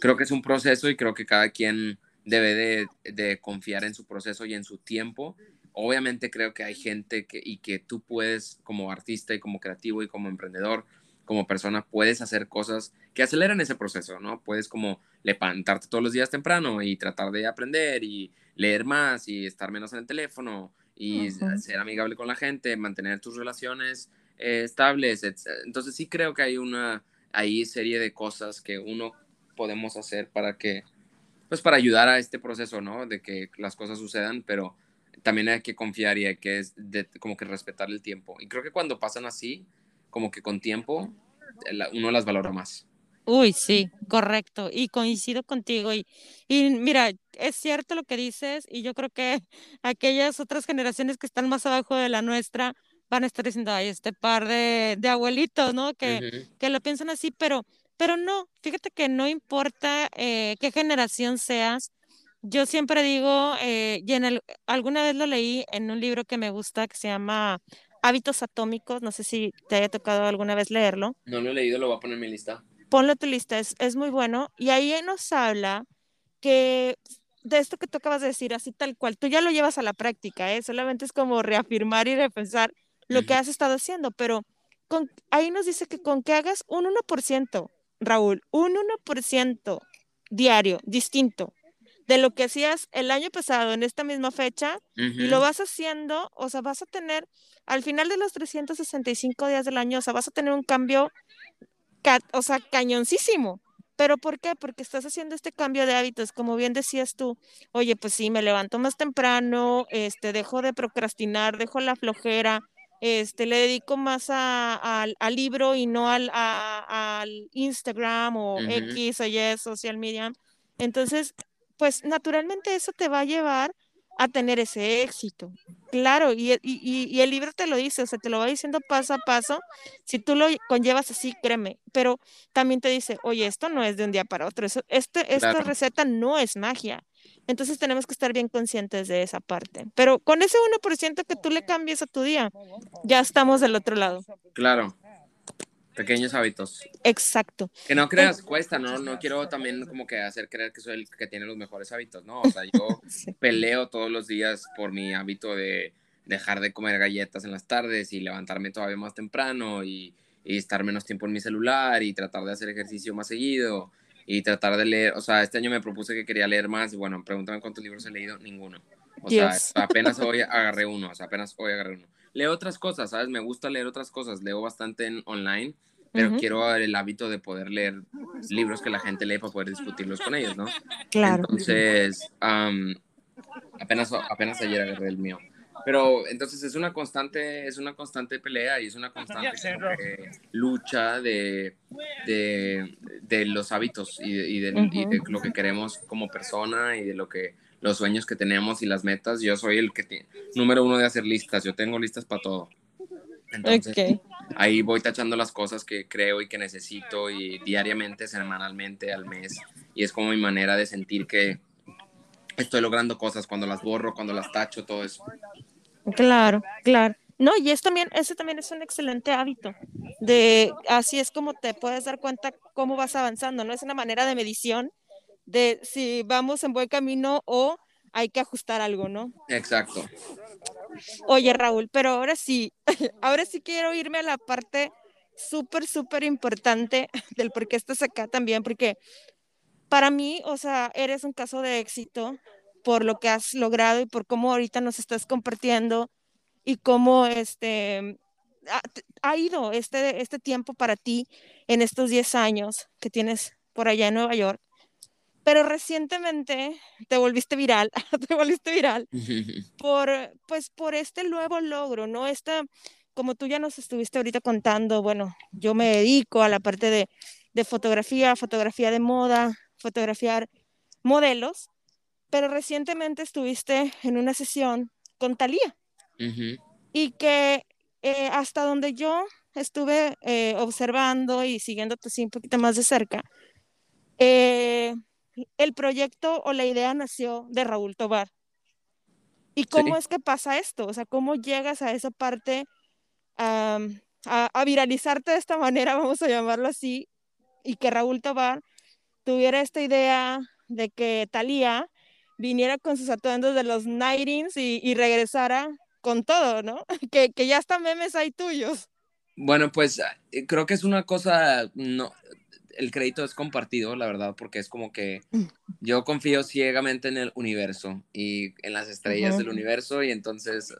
creo que es un proceso y creo que cada quien debe de, de confiar en su proceso y en su tiempo. Obviamente creo que hay gente que, y que tú puedes, como artista y como creativo y como emprendedor, como persona puedes hacer cosas que aceleran ese proceso, ¿no? Puedes como levantarte todos los días temprano y tratar de aprender y leer más y estar menos en el teléfono y ser amigable con la gente, mantener tus relaciones eh, estables. Entonces sí creo que hay una ahí serie de cosas que uno podemos hacer para que, pues para ayudar a este proceso, ¿no? De que las cosas sucedan, pero también hay que confiar y hay que como que respetar el tiempo. Y creo que cuando pasan así, como que con tiempo uno las valora más. Uy, sí, correcto. Y coincido contigo. Y, y mira, es cierto lo que dices, y yo creo que aquellas otras generaciones que están más abajo de la nuestra van a estar diciendo, ay, este par de, de abuelitos, ¿no? Que, que lo piensan así, pero, pero no, fíjate que no importa eh, qué generación seas. Yo siempre digo, eh, y en alguna vez lo leí en un libro que me gusta que se llama Hábitos Atómicos, no sé si te haya tocado alguna vez leerlo. No lo he leído, lo voy a poner en mi lista. Ponlo en tu lista, es, es muy bueno. Y ahí nos habla que de esto que tú acabas de decir, así tal cual, tú ya lo llevas a la práctica, ¿eh? solamente es como reafirmar y repensar lo que has estado haciendo, pero con, ahí nos dice que con que hagas un 1%, Raúl, un 1% diario, distinto, de lo que hacías el año pasado en esta misma fecha y lo vas haciendo, o sea, vas a tener al final de los 365 días del año, o sea, vas a tener un cambio, o sea, cañoncísimo. ¿Pero por qué? Porque estás haciendo este cambio de hábitos, como bien decías tú. Oye, pues sí, me levanto más temprano, este, dejo de procrastinar, dejo la flojera, este, le dedico más al libro y no al, al Instagram o X o Y, social media. Entonces, pues naturalmente eso te va a llevar a tener ese éxito. Claro, y, el libro te lo dice, o sea, te lo va diciendo paso a paso. Si tú lo conllevas así, créeme, pero también te dice, oye, esto no es de un día para otro, eso, este, esta receta no es magia. Entonces tenemos que estar bien conscientes de esa parte. Pero con ese 1% que tú le cambies a tu día, ya estamos del otro lado. Claro. Pequeños hábitos. Exacto. Que no creas, cuesta, ¿no? No quiero también como que hacer creer que soy el que tiene los mejores hábitos, ¿no? O sea, yo peleo todos los días por mi hábito de dejar de comer galletas en las tardes y levantarme todavía más temprano y, y estar menos tiempo en mi celular y tratar de hacer ejercicio más seguido y tratar de leer, o sea, este año me propuse que quería leer más y bueno, pregúntame cuántos libros he leído, ninguno. O sea, apenas hoy agarré uno, o sea, apenas hoy agarré uno. Leo otras cosas, ¿sabes? Me gusta leer otras cosas, leo bastante en online, pero quiero el hábito de poder leer libros que la gente lee para poder discutirlos con ellos, ¿no? Claro. Entonces, apenas, apenas ayer agarré el mío. Pero entonces es una constante, es una constante pelea y es una constante lucha de, de, de, los hábitos y, de, y de, lo que queremos como persona y de lo que los sueños que tenemos y las metas. Yo soy el que tiene, número uno de hacer listas. Yo tengo listas para todo. Entonces, ahí voy tachando las cosas que creo y que necesito y diariamente, semanalmente, al mes. Y es como mi manera de sentir que estoy logrando cosas cuando las borro, cuando las tacho, todo eso. Claro, claro. No, y es también, ese también es un excelente hábito. De así es como te puedes dar cuenta cómo vas avanzando, ¿no? Es una manera de medición de si vamos en buen camino o hay que ajustar algo, ¿no? Exacto. Oye, Raúl, pero ahora sí, ahora sí quiero irme a la parte súper, súper importante del por qué estás acá también, porque para mí, o sea, eres un caso de éxito por lo que has logrado y por cómo ahorita nos estás compartiendo y cómo este ha, ido este, este tiempo para ti en estos 10 años que tienes por allá en Nueva York. Pero recientemente te volviste viral, te volviste viral por, pues, por este nuevo logro, ¿no? Esta, como tú ya nos estuviste ahorita contando, bueno, yo me dedico a la parte de, de fotografía, fotografía de moda, fotografiar modelos, pero recientemente estuviste en una sesión con Talía y que eh, hasta donde yo estuve eh, observando y siguiéndote así un poquito más de cerca, eh, el proyecto o la idea nació de Raúl Tobar. ¿Y cómo es que pasa esto? O sea, ¿cómo llegas a esa parte a, a, viralizarte de esta manera, vamos a llamarlo así, y que Raúl Tobar tuviera esta idea de que Talía viniera con sus atuendos de los Nightings y, y regresara con todo, ¿no? Que, que, ya hasta memes hay tuyos. Bueno, pues eh, creo que es una cosa, no, el crédito es compartido, la verdad, porque es como que mm. yo confío ciegamente en el universo y en las estrellas del universo y entonces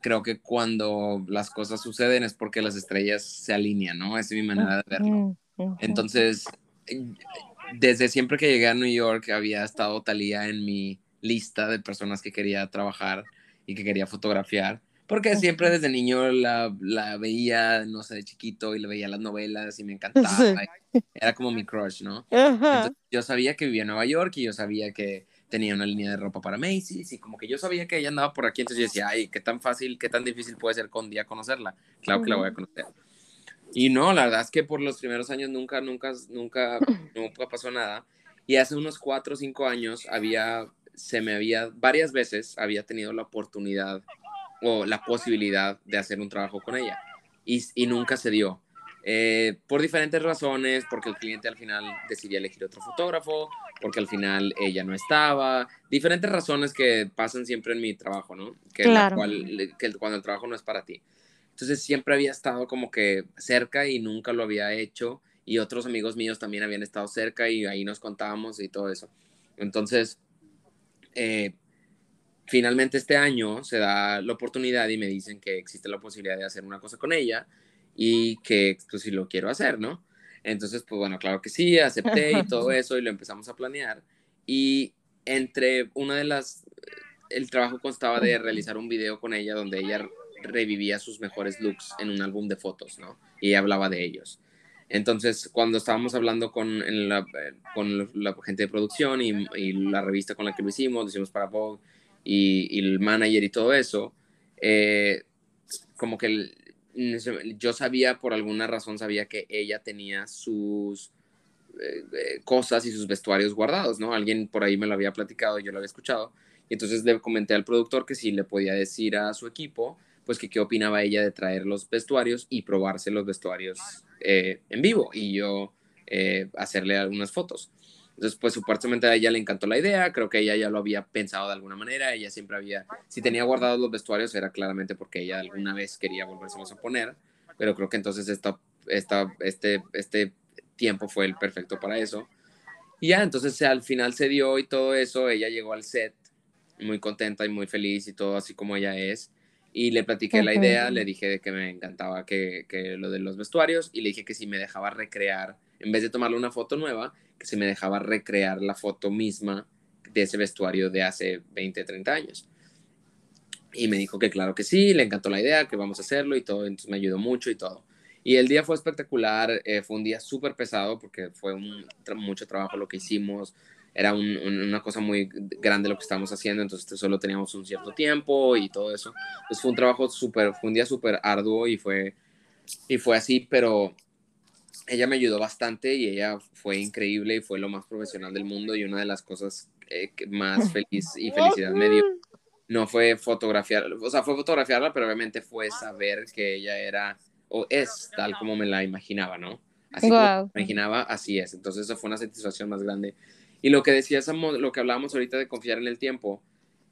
creo que cuando las cosas suceden es porque las estrellas se alinean, ¿no? Esa es mi manera de verlo. Entonces, desde siempre que llegué a New York había estado Talía en mi lista de personas que quería trabajar y que quería fotografiar, porque siempre desde niño la, la veía, no sé, de chiquito y le veía las novelas y me encantaba. Era como mi crush, ¿no? yo sabía que vivía en Nueva York y yo sabía que tenía una línea de ropa para Macy's y como que yo sabía que ella andaba por aquí, entonces yo decía, ay, qué tan fácil, qué tan difícil puede ser con día conocerla. Claro que la voy a conocer. Y no, la verdad es que por los primeros años nunca, nunca, nunca, nunca pasó nada. Y hace unos cuatro o cinco años había, se me había, varias veces había tenido la oportunidad o la posibilidad de hacer un trabajo con ella. Y, y nunca se dio. Eh, por diferentes razones, porque el cliente al final decidió elegir otro fotógrafo, porque al final ella no estaba, diferentes razones que pasan siempre en mi trabajo, ¿no? Que, claro. que cuando el trabajo no es para ti. Entonces siempre había estado como que cerca y nunca lo había hecho y otros amigos míos también habían estado cerca y ahí nos contábamos y todo eso. Entonces, eh, finalmente este año se da la oportunidad y me dicen que existe la posibilidad de hacer una cosa con ella y que pues, si lo quiero hacer, ¿no? Entonces, pues bueno, claro que sí, acepté y todo eso y lo empezamos a planear. Y entre una de las, el trabajo constaba de realizar un video con ella donde ella revivía sus mejores looks en un álbum de fotos, ¿no? Y hablaba de ellos. Entonces, cuando estábamos hablando con, la, gente de producción y, la revista con la que lo hicimos, lo hicimos para Vogue y, el manager y todo eso, eh, como que yo sabía, por alguna razón, sabía que ella tenía sus eh, eh, cosas y sus vestuarios guardados, ¿no? Alguien por ahí me lo había platicado, yo lo había escuchado. Y entonces le comenté al productor que si le podía decir a su equipo pues que qué opinaba ella de traer los vestuarios y probarse los vestuarios eh, en vivo y yo eh, hacerle algunas fotos. Entonces, pues supuestamente a ella le encantó la idea, creo que ella ya lo había pensado de alguna manera, ella siempre había, si tenía guardados los vestuarios era claramente porque ella alguna vez quería volvérselos a poner, pero creo que entonces esta, esta, este, este tiempo fue el perfecto para eso. Y ya, entonces al final se dio y todo eso, ella llegó al set muy contenta y muy feliz y todo así como ella es. Y le platiqué la idea, le dije que me encantaba que, que, lo de los vestuarios y le dije que si me dejaba recrear, en vez de tomarle una foto nueva, que si me dejaba recrear la foto misma de ese vestuario de hace 20, 30 años. Y me dijo que claro que sí, le encantó la idea, que vamos a hacerlo y todo, entonces me ayudó mucho y todo. Y el día fue espectacular, eh, fue un día súper pesado porque fue un, mucho trabajo lo que hicimos, era una cosa muy grande lo que estábamos haciendo, entonces solo teníamos un cierto tiempo y todo eso. Pues fue un trabajo súper, fue un día súper arduo y fue, y fue así, pero ella me ayudó bastante y ella fue increíble y fue lo más profesional del mundo y una de las cosas eh, que más feliz y felicidad me dio no fue fotografiar, o sea, fue fotografiarla, pero obviamente fue saber que ella era o es tal como me la imaginaba, ¿no? Así como me imaginaba, así es. Entonces, eso fue una satisfacción más grande y lo que decías, lo que hablábamos ahorita de confiar en el tiempo,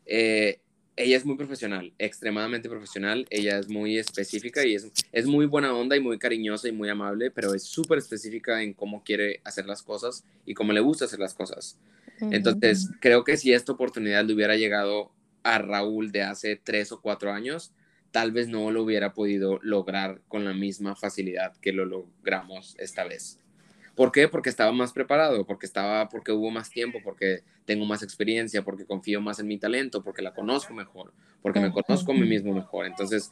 eh, ella es muy profesional, extremadamente profesional, ella es muy específica y es, es muy buena onda y muy cariñosa y muy amable, pero es súper específica en cómo quiere hacer las cosas y cómo le gusta hacer las cosas. Entonces, creo que si esta oportunidad le hubiera llegado a Raúl de hace tres o cuatro años, tal vez no lo hubiera podido lograr con la misma facilidad que lo logramos esta vez. ¿Por qué? Porque estaba más preparado, porque estaba, porque hubo más tiempo, porque tengo más experiencia, porque confío más en mi talento, porque la conozco mejor, porque me conozco a mí mismo mejor. Entonces,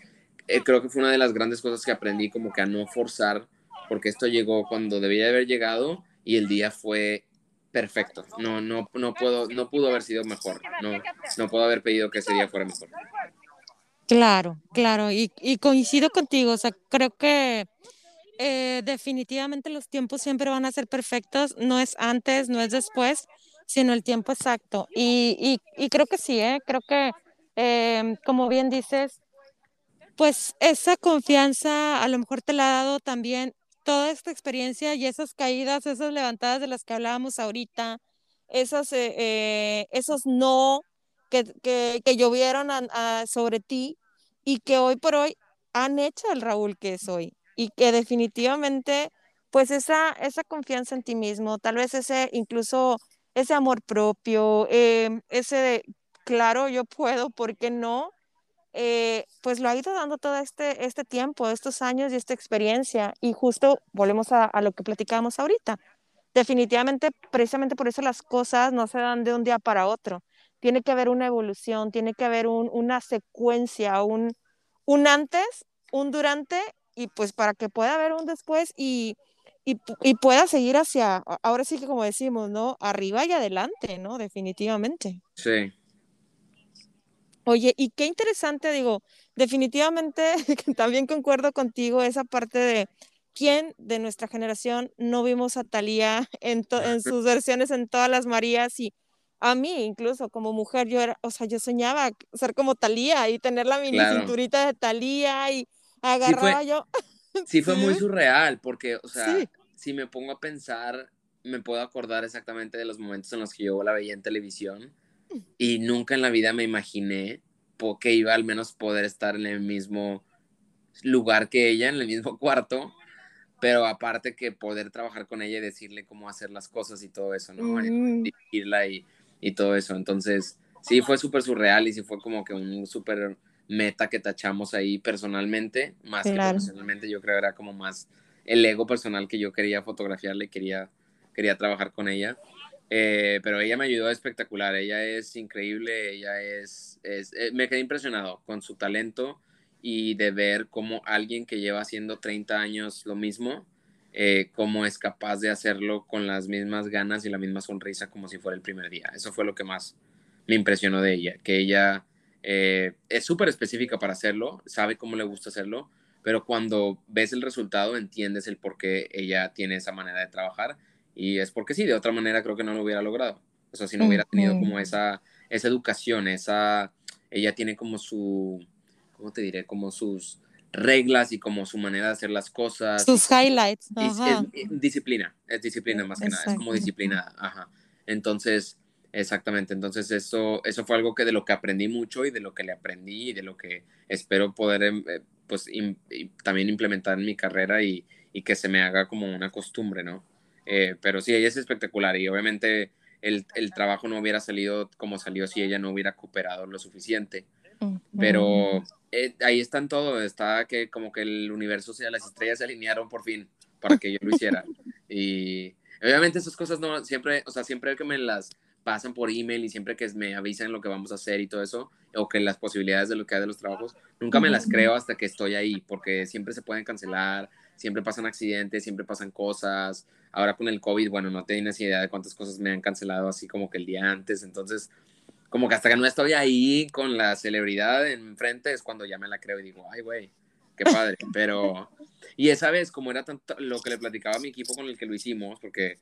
eh, creo que fue una de las grandes cosas que aprendí, como que a no forzar, porque esto llegó cuando debía haber llegado y el día fue perfecto. No, no, no puedo, no pudo haber sido mejor. No, no puedo haber pedido que ese día fuera mejor. Claro, claro, y, y coincido contigo. O sea, creo que eh, definitivamente los tiempos siempre van a ser perfectos, no es antes, no es después, sino el tiempo exacto. Y, y, creo que sí, ¿eh? creo que, em, como bien dices, pues esa confianza a lo mejor te la ha dado también toda esta experiencia y esas caídas, esas levantadas de las que hablábamos ahorita, esos, eh, eh, esos no que, que, llovieron sobre ti y que hoy por hoy han hecho al Raúl que es hoy y que definitivamente, pues esa, esa confianza en ti mismo, tal vez ese, incluso ese amor propio, em, ese claro, yo puedo, ¿por qué no? Eh, pues lo ha ido dando todo este, este tiempo, estos años y esta experiencia. Y justo volvemos a, lo que platicábamos ahorita. Definitivamente, precisamente por eso las cosas no se dan de un día para otro. Tiene que haber una evolución, tiene que haber una secuencia, un, un antes, un durante y pues para que pueda haber un después y, y, y, pueda seguir hacia, ahora sí que como decimos, ¿no? Arriba y adelante, ¿no? Definitivamente. Sí. Oye, y qué interesante, digo, definitivamente también concuerdo contigo esa parte de quién de nuestra generación no vimos a Talía en, en sus versiones en todas las Marías y a mí incluso como mujer yo era, o sea, yo soñaba ser como Talía y tener la mini cinturita de Talía y agarraba sí fue, yo. Sí, fue muy surreal, porque, o sea, si me pongo a pensar, me puedo acordar exactamente de los momentos en los que yo la veía en televisión y nunca en la vida me imaginé que iba al menos poder estar en el mismo lugar que ella, en el mismo cuarto, pero aparte que poder trabajar con ella y decirle cómo hacer las cosas y todo eso, ¿no? Dirigirla y, y todo eso. Entonces, sí, fue súper surreal y sí fue como que un súper meta que tachamos ahí personalmente, más que profesionalmente, yo creo era como más el ego personal que yo quería fotografiarle, quería, quería trabajar con ella. Eh, pero ella me ayudó espectacular, ella es increíble, ella es, es eh, me quedé impresionado con su talento y de ver cómo alguien que lleva haciendo 30 años lo mismo, eh, cómo es capaz de hacerlo con las mismas ganas y la misma sonrisa como si fuera el primer día. Eso fue lo que más me impresionó de ella, que ella es súper específica para hacerlo, sabe cómo le gusta hacerlo, pero cuando ves el resultado entiendes el por qué ella tiene esa manera de trabajar y es porque sí, de otra manera creo que no lo hubiera logrado. O sea, si no hubiera tenido como esa, esa educación, esa, ella tiene como su, ¿cómo te diré? Como sus reglas y como su manera de hacer las cosas. Sus highlights. Es, disciplina, es disciplina más que nada, es como disciplinada. Ajá. Entonces, exactamente, entonces eso, eso fue algo que de lo que aprendí mucho y de lo que le aprendí y de lo que espero poder em, eh, pues también implementar en mi carrera y, y que se me haga como una costumbre, ¿no? Eh, pero sí, ella es espectacular y obviamente el, el, trabajo no hubiera salido como salió si ella no hubiera cooperado lo suficiente. Pero eh, ahí está en todo, está que como que el universo, sea, las estrellas se alinearon por fin para que yo lo hiciera. y obviamente esas cosas no, siempre, o sea, siempre que me las pasan por email y siempre que me avisan lo que vamos a hacer y todo eso, o que las posibilidades de lo que hay de los trabajos, nunca me las creo hasta que estoy ahí, porque siempre se pueden cancelar, siempre pasan accidentes, siempre pasan cosas. Ahora con el COVID, bueno, no tienes idea de cuántas cosas me han cancelado así como que el día antes. Entonces, como que hasta que no estoy ahí con la celebridad enfrente es cuando ya me la creo y digo, ay, güey, qué padre. Pero, y esa vez, como era tanto lo que le platicaba a mi equipo con el que lo hicimos, porque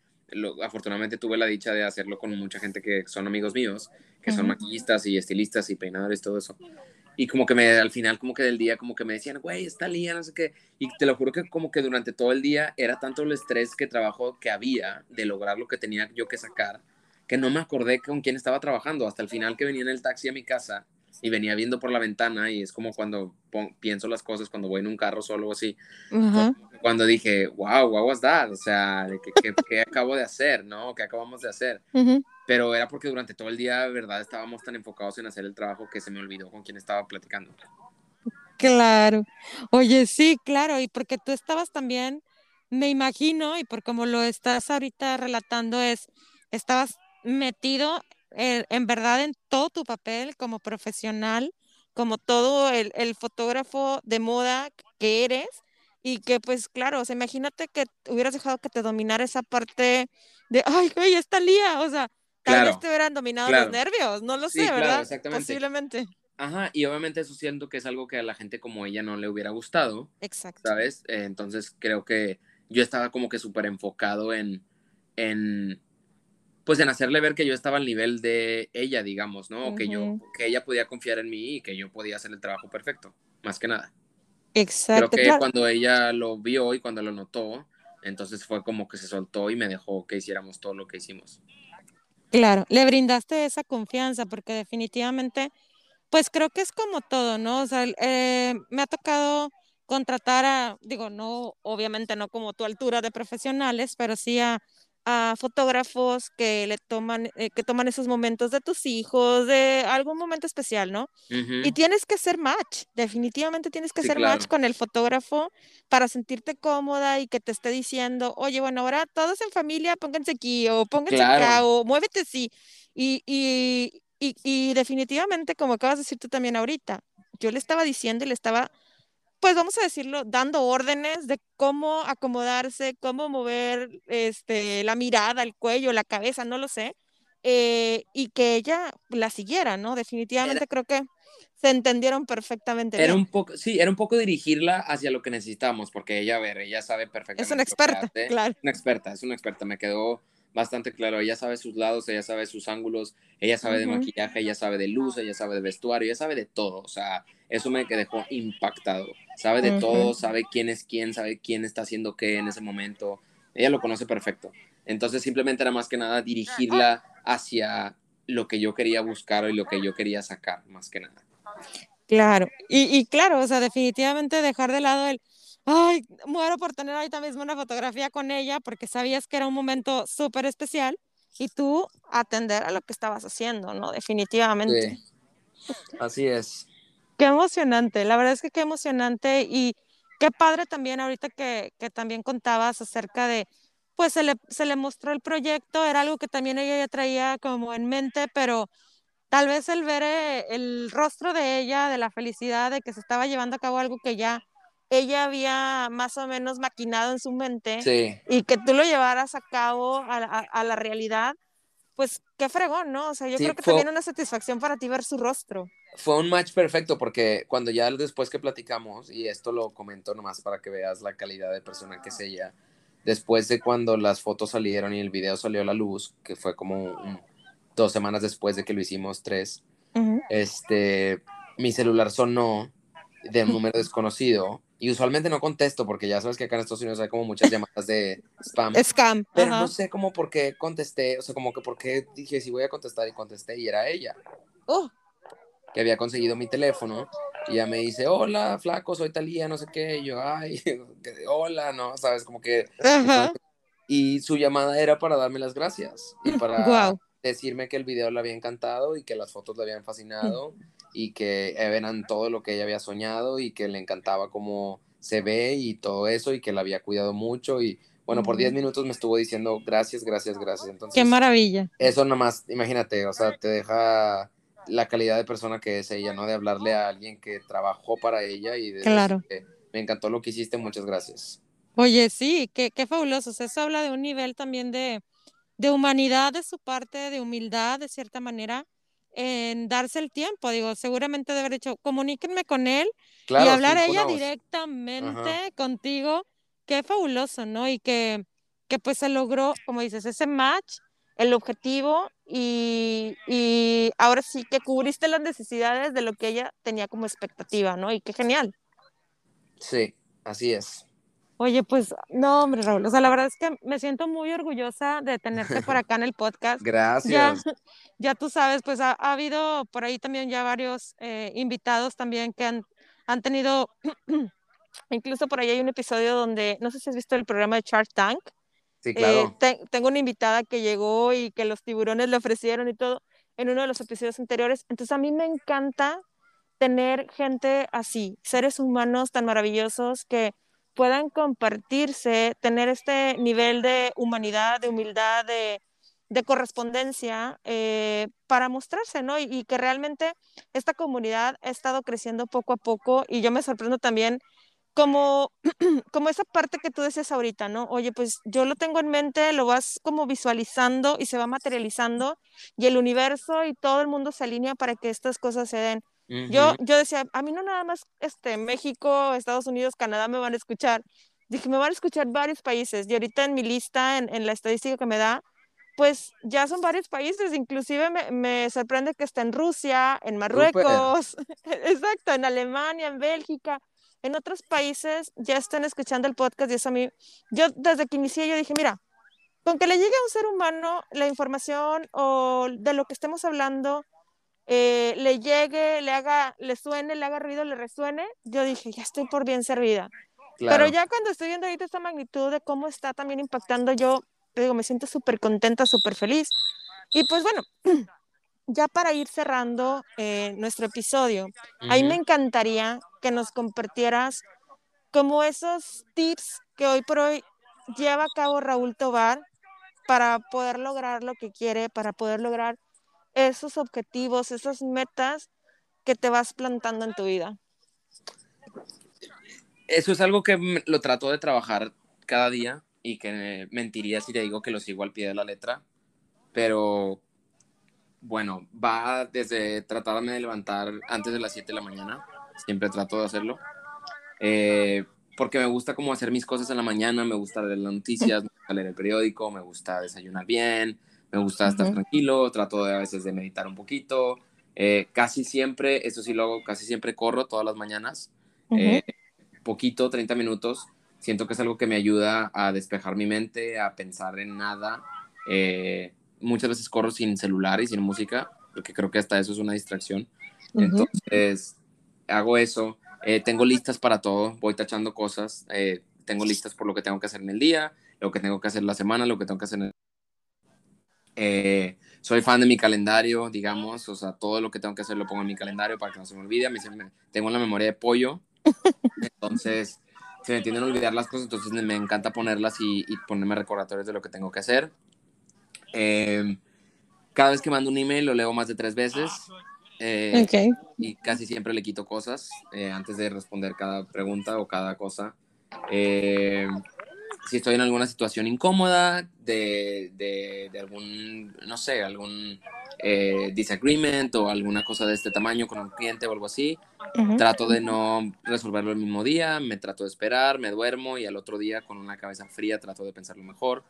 afortunadamente tuve la dicha de hacerlo con mucha gente que son amigos míos, que son maquillistas y estilistas y peinadores, todo eso. Y como que me, al final como que del día como que me decían, güey, está lía, no sé qué, y te lo juro que como que durante todo el día era tanto el estrés que trabajo que había de lograr lo que tenía yo que sacar, que no me acordé con quién estaba trabajando, hasta el final que venía en el taxi a mi casa y venía viendo por la ventana y es como cuando pienso las cosas cuando voy en un carro solo así, cuando dije, wow, what was that? O sea, ¿qué, qué, acabo de hacer? ¿No? ¿Qué acabamos de hacer? pero era porque durante todo el día, verdad, estábamos tan enfocados en hacer el trabajo que se me olvidó con quién estaba platicando. Claro. Oye, sí, claro, y porque tú estabas también, me imagino, y por como lo estás ahorita relatando, es, estabas metido en, en verdad en todo tu papel como profesional, como todo el, el fotógrafo de moda que eres, y que pues claro, o sea, imagínate que hubieras dejado que te dominara esa parte de, ay, güey, está lía, o sea, Tal vez te hubieran dominado los nervios, no lo sé, ¿verdad? Posiblemente. Ajá, y obviamente eso siento que es algo que a la gente como ella no le hubiera gustado. Exacto. ¿Sabes? Eh, entonces creo que yo estaba como que súper enfocado en, en, pues en hacerle ver que yo estaba al nivel de ella, digamos, ¿no? que yo, que ella podía confiar en mí y que yo podía hacer el trabajo perfecto, más que nada. Exacto. Creo que cuando ella lo vio y cuando lo notó, entonces fue como que se soltó y me dejó que hiciéramos todo lo que hicimos. Claro, le brindaste esa confianza porque definitivamente, pues creo que es como todo, ¿no? O sea, eh, me ha tocado contratar a, digo, no, obviamente no como tu altura de profesionales, pero sí a a fotógrafos que le toman, eh, que toman esos momentos de tus hijos, de algún momento especial, ¿no? Y tienes que hacer match, definitivamente tienes que hacer match con el fotógrafo para sentirte cómoda y que te esté diciendo, oye, bueno, ahora todos en familia, pónganse aquí, o pónganse acá, o muévete así. Y, y, y, y definitivamente, como acabas de decir tú también ahorita, yo le estaba diciendo y le estaba pues vamos a decirlo, dando órdenes de cómo acomodarse, cómo mover este, la mirada, el cuello, la cabeza, no lo sé, eh, y que ella la siguiera, ¿no? Definitivamente creo que se entendieron perfectamente. Era un poco, sí, era un poco dirigirla hacia lo que necesitamos, porque ella, a ver, ella sabe perfectamente. Es una experta, claro. Una experta, es una experta, me quedó bastante claro. Ella sabe sus lados, ella sabe sus ángulos, ella sabe de maquillaje, ella sabe de luz, ella sabe de vestuario, ella sabe de todo. O sea, eso me dejó impactado. Sabe de todo, sabe quién es quién, sabe quién está haciendo qué en ese momento. Ella lo conoce perfecto. Entonces simplemente era más que nada dirigirla hacia lo que yo quería buscar y lo que yo quería sacar, más que nada. Claro, y, y claro, o sea, definitivamente dejar de lado el, ay, muero por tener ahorita mismo una fotografía con ella porque sabías que era un momento súper especial y tú atender a lo que estabas haciendo, ¿no? Definitivamente. Sí. Así es. Qué emocionante, la verdad es que qué emocionante y, qué padre también ahorita que, que también contabas acerca de, pues se le, se le mostró el proyecto, era algo que también ella ya traía como en mente, pero tal vez el ver eh, el rostro de ella, de la felicidad, de que se estaba llevando a cabo algo que ya ella había más o menos maquinado en su mente Sí, y que tú lo llevaras a cabo a, a- a la realidad, pues qué fregón, ¿no? O sea, yo Sí, creo que fue- también una satisfacción para ti ver su rostro. fue un match perfecto porque cuando ya después que platicamos, y esto lo comento nomás para que veas la calidad de persona que es ella, después de cuando las fotos salieron y el video salió a la luz, que fue como un- dos semanas después de que lo hicimos, tres, este, mi celular sonó de un número desconocido y usualmente no contesto porque ya sabes que acá en Estados Unidos hay como muchas llamadas de spam. Scam. Pero ajá. no sé cómo por qué contesté, o sea, como que por qué dije si voy a contestar y contesté y era ella, Oh, que había conseguido mi teléfono y ella me dice, hola, flaco, soy Talía, no sé qué, y yo, ay, que- hola, no, sabes, como que... ajá. Y su llamada era para darme las gracias y para Guau. decirme que el video le había encantado y que las fotos le habían fascinado y que eran todo lo que ella había soñado y que le encantaba cómo se ve y todo eso y que la había cuidado mucho y bueno, por Ujú. 10 minutos me estuvo diciendo gracias, gracias, gracias. Entonces, Qué maravilla. eso nomás, imagínate, o sea, te deja la calidad de persona que es ella, ¿no? De hablarle a alguien que trabajó para ella y de Claro. decirle, me encantó lo que hiciste, muchas gracias. Oye, sí, qué, qué fabuloso. O sea, eso habla de un nivel también de, de humanidad de su parte, de humildad, de cierta manera, en darse el tiempo. Digo, seguramente de haber dicho, comuníquenme con él Claro, y hablar sí, ella directamente contigo. Qué fabuloso, ¿no? Y que, que pues se logró, como dices, ese match, el objetivo y, y ahora sí que cubriste las necesidades de lo que ella tenía como expectativa, ¿no? Y qué genial. Sí, así es. Oye, pues no, hombre, Raúl, o sea, la verdad es que me siento muy orgullosa de tenerte por acá en el podcast. Ya, Gracias. ya tú sabes, pues ha, ha habido por ahí también ya varios eh, invitados también que han, han tenido, incluso por ahí hay un episodio donde, no sé si has visto el programa de Shark Tank, Sí, eh, claro. te- tengo una invitada que llegó y que los tiburones le ofrecieron y todo en uno de los episodios anteriores. Entonces a mí me encanta tener gente así, seres humanos tan maravillosos que puedan compartirse, tener este nivel de humanidad, de humildad, de, de correspondencia eh, para mostrarse, ¿no? Y, y que realmente esta comunidad ha estado creciendo poco a poco y yo me sorprendo también como, como esa parte que tú decías ahorita, ¿no? Oye, pues yo lo tengo en mente, lo vas como visualizando y se va materializando y el universo y todo el mundo se alinea para que estas cosas se den. Yo, yo decía, a mí no nada más este, México, Estados Unidos, Canadá me van a escuchar. Dije, me van a escuchar varios países. Y ahorita en mi lista, en, en la estadística que me da, pues ya son varios países. Inclusive me, me sorprende que está en Rusia, en Marruecos, exacto, en Alemania, en Bélgica, en otros países ya están escuchando el podcast y eso a mí, yo desde que inicié yo dije, mira, con que le llegue a un ser humano la información o de lo que estemos hablando, eh, le llegue, le haga, le suene, le haga ruido, le resuene, yo dije, ya estoy por bien servida. Claro. Pero ya cuando estoy viendo ahorita esta magnitud de cómo está también impactando, yo digo, me siento súper contenta, súper feliz. Y pues bueno, ya para ir cerrando eh, nuestro episodio, a mí me Ujú. encantaría que nos compartieras como esos tips que hoy por hoy lleva a cabo Raúl Tobar para poder lograr lo que quiere, para poder lograr esos objetivos, esas metas que te vas plantando en tu vida. Eso es algo que lo trato de trabajar cada día y que mentiría si te digo que lo sigo al pie de la letra, pero bueno, va desde tratarme de levantar antes de las 7 de la mañana, siempre trato de hacerlo, eh, porque me gusta como hacer mis cosas en la mañana, me gusta leer las noticias, me gusta leer el periódico, me gusta desayunar bien, me gusta estar Ujú. tranquilo, trato de a veces de meditar un poquito, eh, casi siempre, eso sí lo hago, casi siempre corro todas las mañanas, Ujú. eh, poquito, 30 minutos. Siento que es algo que me ayuda a despejar mi mente, a pensar en nada. Eh, muchas veces corro sin celular y sin música, porque creo que hasta eso es una distracción. Ujú. Entonces, hago eso. Eh, tengo listas para todo, voy tachando cosas. eh, tengo listas por lo que tengo que hacer en el día, lo que tengo que hacer la semana, lo que tengo que hacer en el... Eh, soy fan de mi calendario, digamos, o sea, todo lo que tengo que hacer lo pongo en mi calendario para que no se me olvide. A mí se me- tengo la memoria de pollo, entonces se me tienden a olvidar las cosas, entonces me encanta ponerlas y, y ponerme recordatorios de lo que tengo que hacer. Eh, cada vez que mando un email lo leo más de tres veces. Eh, y casi siempre le quito cosas eh, antes de responder cada pregunta o cada cosa. Si estoy en alguna situación incómoda de, de, de algún, no sé, algún eh, disagreement o alguna cosa de este tamaño con un cliente o algo así, Ujú. trato de no resolverlo el mismo día, me trato de esperar, me duermo y al otro día con una cabeza fría trato de pensarlo mejor.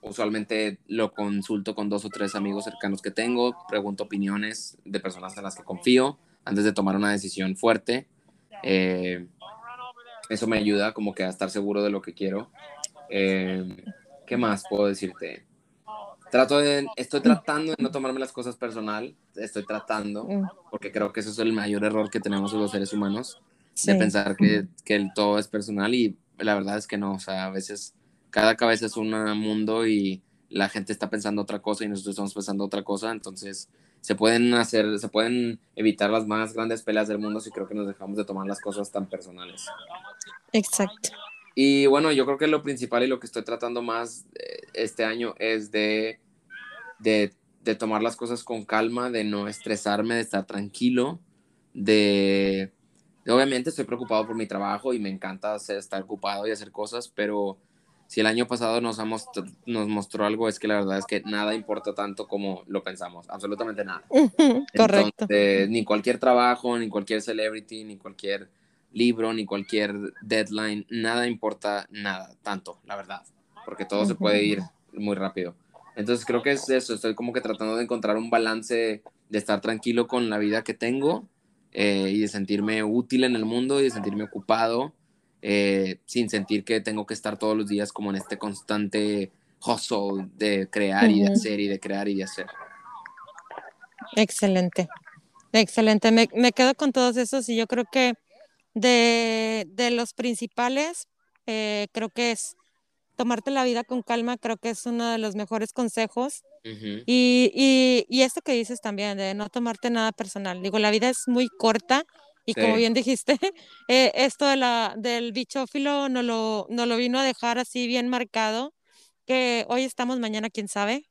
Usualmente lo consulto con dos o tres amigos cercanos que tengo, pregunto opiniones de personas en las que confío antes de tomar una decisión fuerte. Eh, eso me ayuda como que a estar seguro de lo que quiero. Eh, ¿Qué más puedo decirte? Trato de, estoy tratando de no tomarme las cosas personal, estoy tratando, Mm, porque creo que eso es el mayor error que tenemos los seres humanos, sí. de pensar que, que el todo es personal y la verdad es que no, o sea, a veces cada cabeza es un mundo y la gente está pensando otra cosa y nosotros estamos pensando otra cosa, entonces se pueden hacer, se pueden evitar las más grandes peleas del mundo si creo que nos dejamos de tomar las cosas tan personales. Exacto. Y bueno, yo creo que lo principal y lo que estoy tratando más eh, este año es de, de, de tomar las cosas con calma, de no estresarme, de estar tranquilo, de, obviamente estoy preocupado por mi trabajo y me encanta hacer- estar ocupado y hacer cosas, pero si el año pasado nos, ha most- nos mostró algo es que la verdad es que nada importa tanto como lo pensamos, absolutamente nada. Correcto. Entonces, ni cualquier trabajo, ni cualquier celebrity, ni cualquier libro, ni cualquier deadline, nada importa nada, tanto, la verdad, porque todo se puede ir muy rápido. Entonces creo que es eso, estoy como que tratando de encontrar un balance de estar tranquilo con la vida que tengo eh, y de sentirme útil en el mundo y de sentirme ocupado eh, sin sentir que tengo que estar todos los días como en este constante hustle de crear y de hacer y de crear y de hacer. Excelente. Excelente. Me, me quedo con todos esos y yo creo que de, de los principales, eh, creo que es tomarte la vida con calma, creo que es uno de los mejores consejos. Y, y, y esto que dices también, de no tomarte nada personal. Digo, la vida es muy corta y como bien dijiste, eh, esto de la, del bichófilo no lo, no lo vino a dejar así bien marcado, que hoy estamos, mañana quién sabe,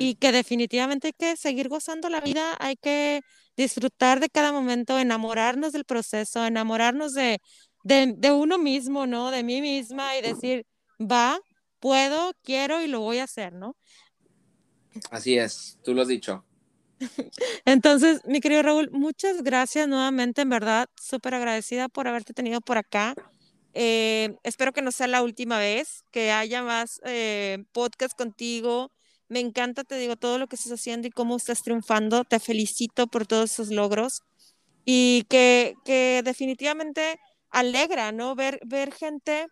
y que definitivamente hay que seguir gozando la vida, hay que disfrutar de cada momento, enamorarnos del proceso, enamorarnos de, de, de uno mismo, ¿no? De mí misma y decir, va, puedo, quiero y lo voy a hacer, ¿no? Así es, tú lo has dicho. Entonces, mi querido Raúl, muchas gracias nuevamente, en verdad, súper agradecida por haberte tenido por acá. Eh, espero que no sea la última vez, que haya más eh, podcast contigo. Me encanta, te digo, todo lo que estás haciendo y cómo estás triunfando. Te felicito por todos esos logros y que, definitivamente alegra, ¿no? Ver, ver gente,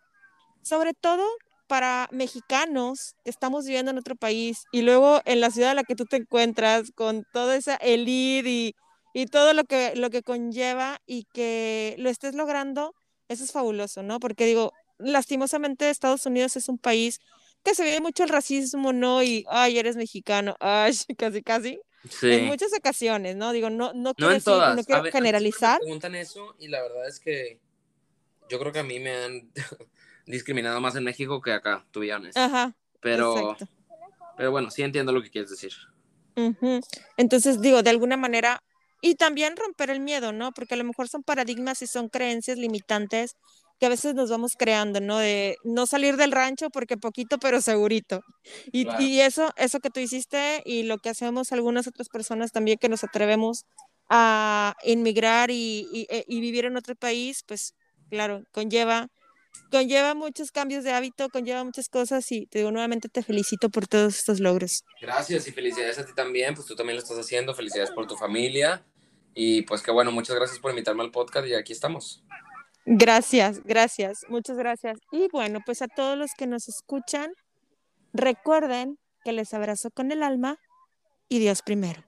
sobre todo para mexicanos que estamos viviendo en otro país y luego en la ciudad en la que tú te encuentras con toda esa elite y, y todo lo que, lo que conlleva y que lo estés logrando, eso es fabuloso, ¿no? Porque digo, lastimosamente Estados Unidos es un país que se vive mucho el racismo, ¿no? Y, ay, eres mexicano, ay, casi, casi. En muchas ocasiones, ¿no? Digo, no, no No quiero en decir, todas. no quiero ver, generalizar. Me preguntan eso y la verdad es que yo creo que a mí me han discriminado más en México que acá, honest. Ajá, Pero, exacto. pero bueno, sí entiendo lo que quieres decir. Ujú. Entonces, digo, de alguna manera, y también romper el miedo, ¿no? Porque a lo mejor son paradigmas y son creencias limitantes que a veces nos vamos creando, ¿no? De no salir del rancho porque poquito, pero segurito. Y, Claro. y eso, eso que tú hiciste y lo que hacemos algunas otras personas también que nos atrevemos a inmigrar y, y- e- y vivir en otro país, pues claro, conlleva, conlleva muchos cambios de hábito, conlleva muchas cosas y te digo nuevamente te felicito por todos estos logros. Gracias y felicidades a ti también, pues tú también lo estás haciendo, felicidades por tu familia y pues que bueno, muchas gracias por invitarme al podcast y aquí estamos. Gracias, gracias, muchas gracias. Y bueno, pues a todos los que nos escuchan, recuerden que les abrazo con el alma y Dios primero.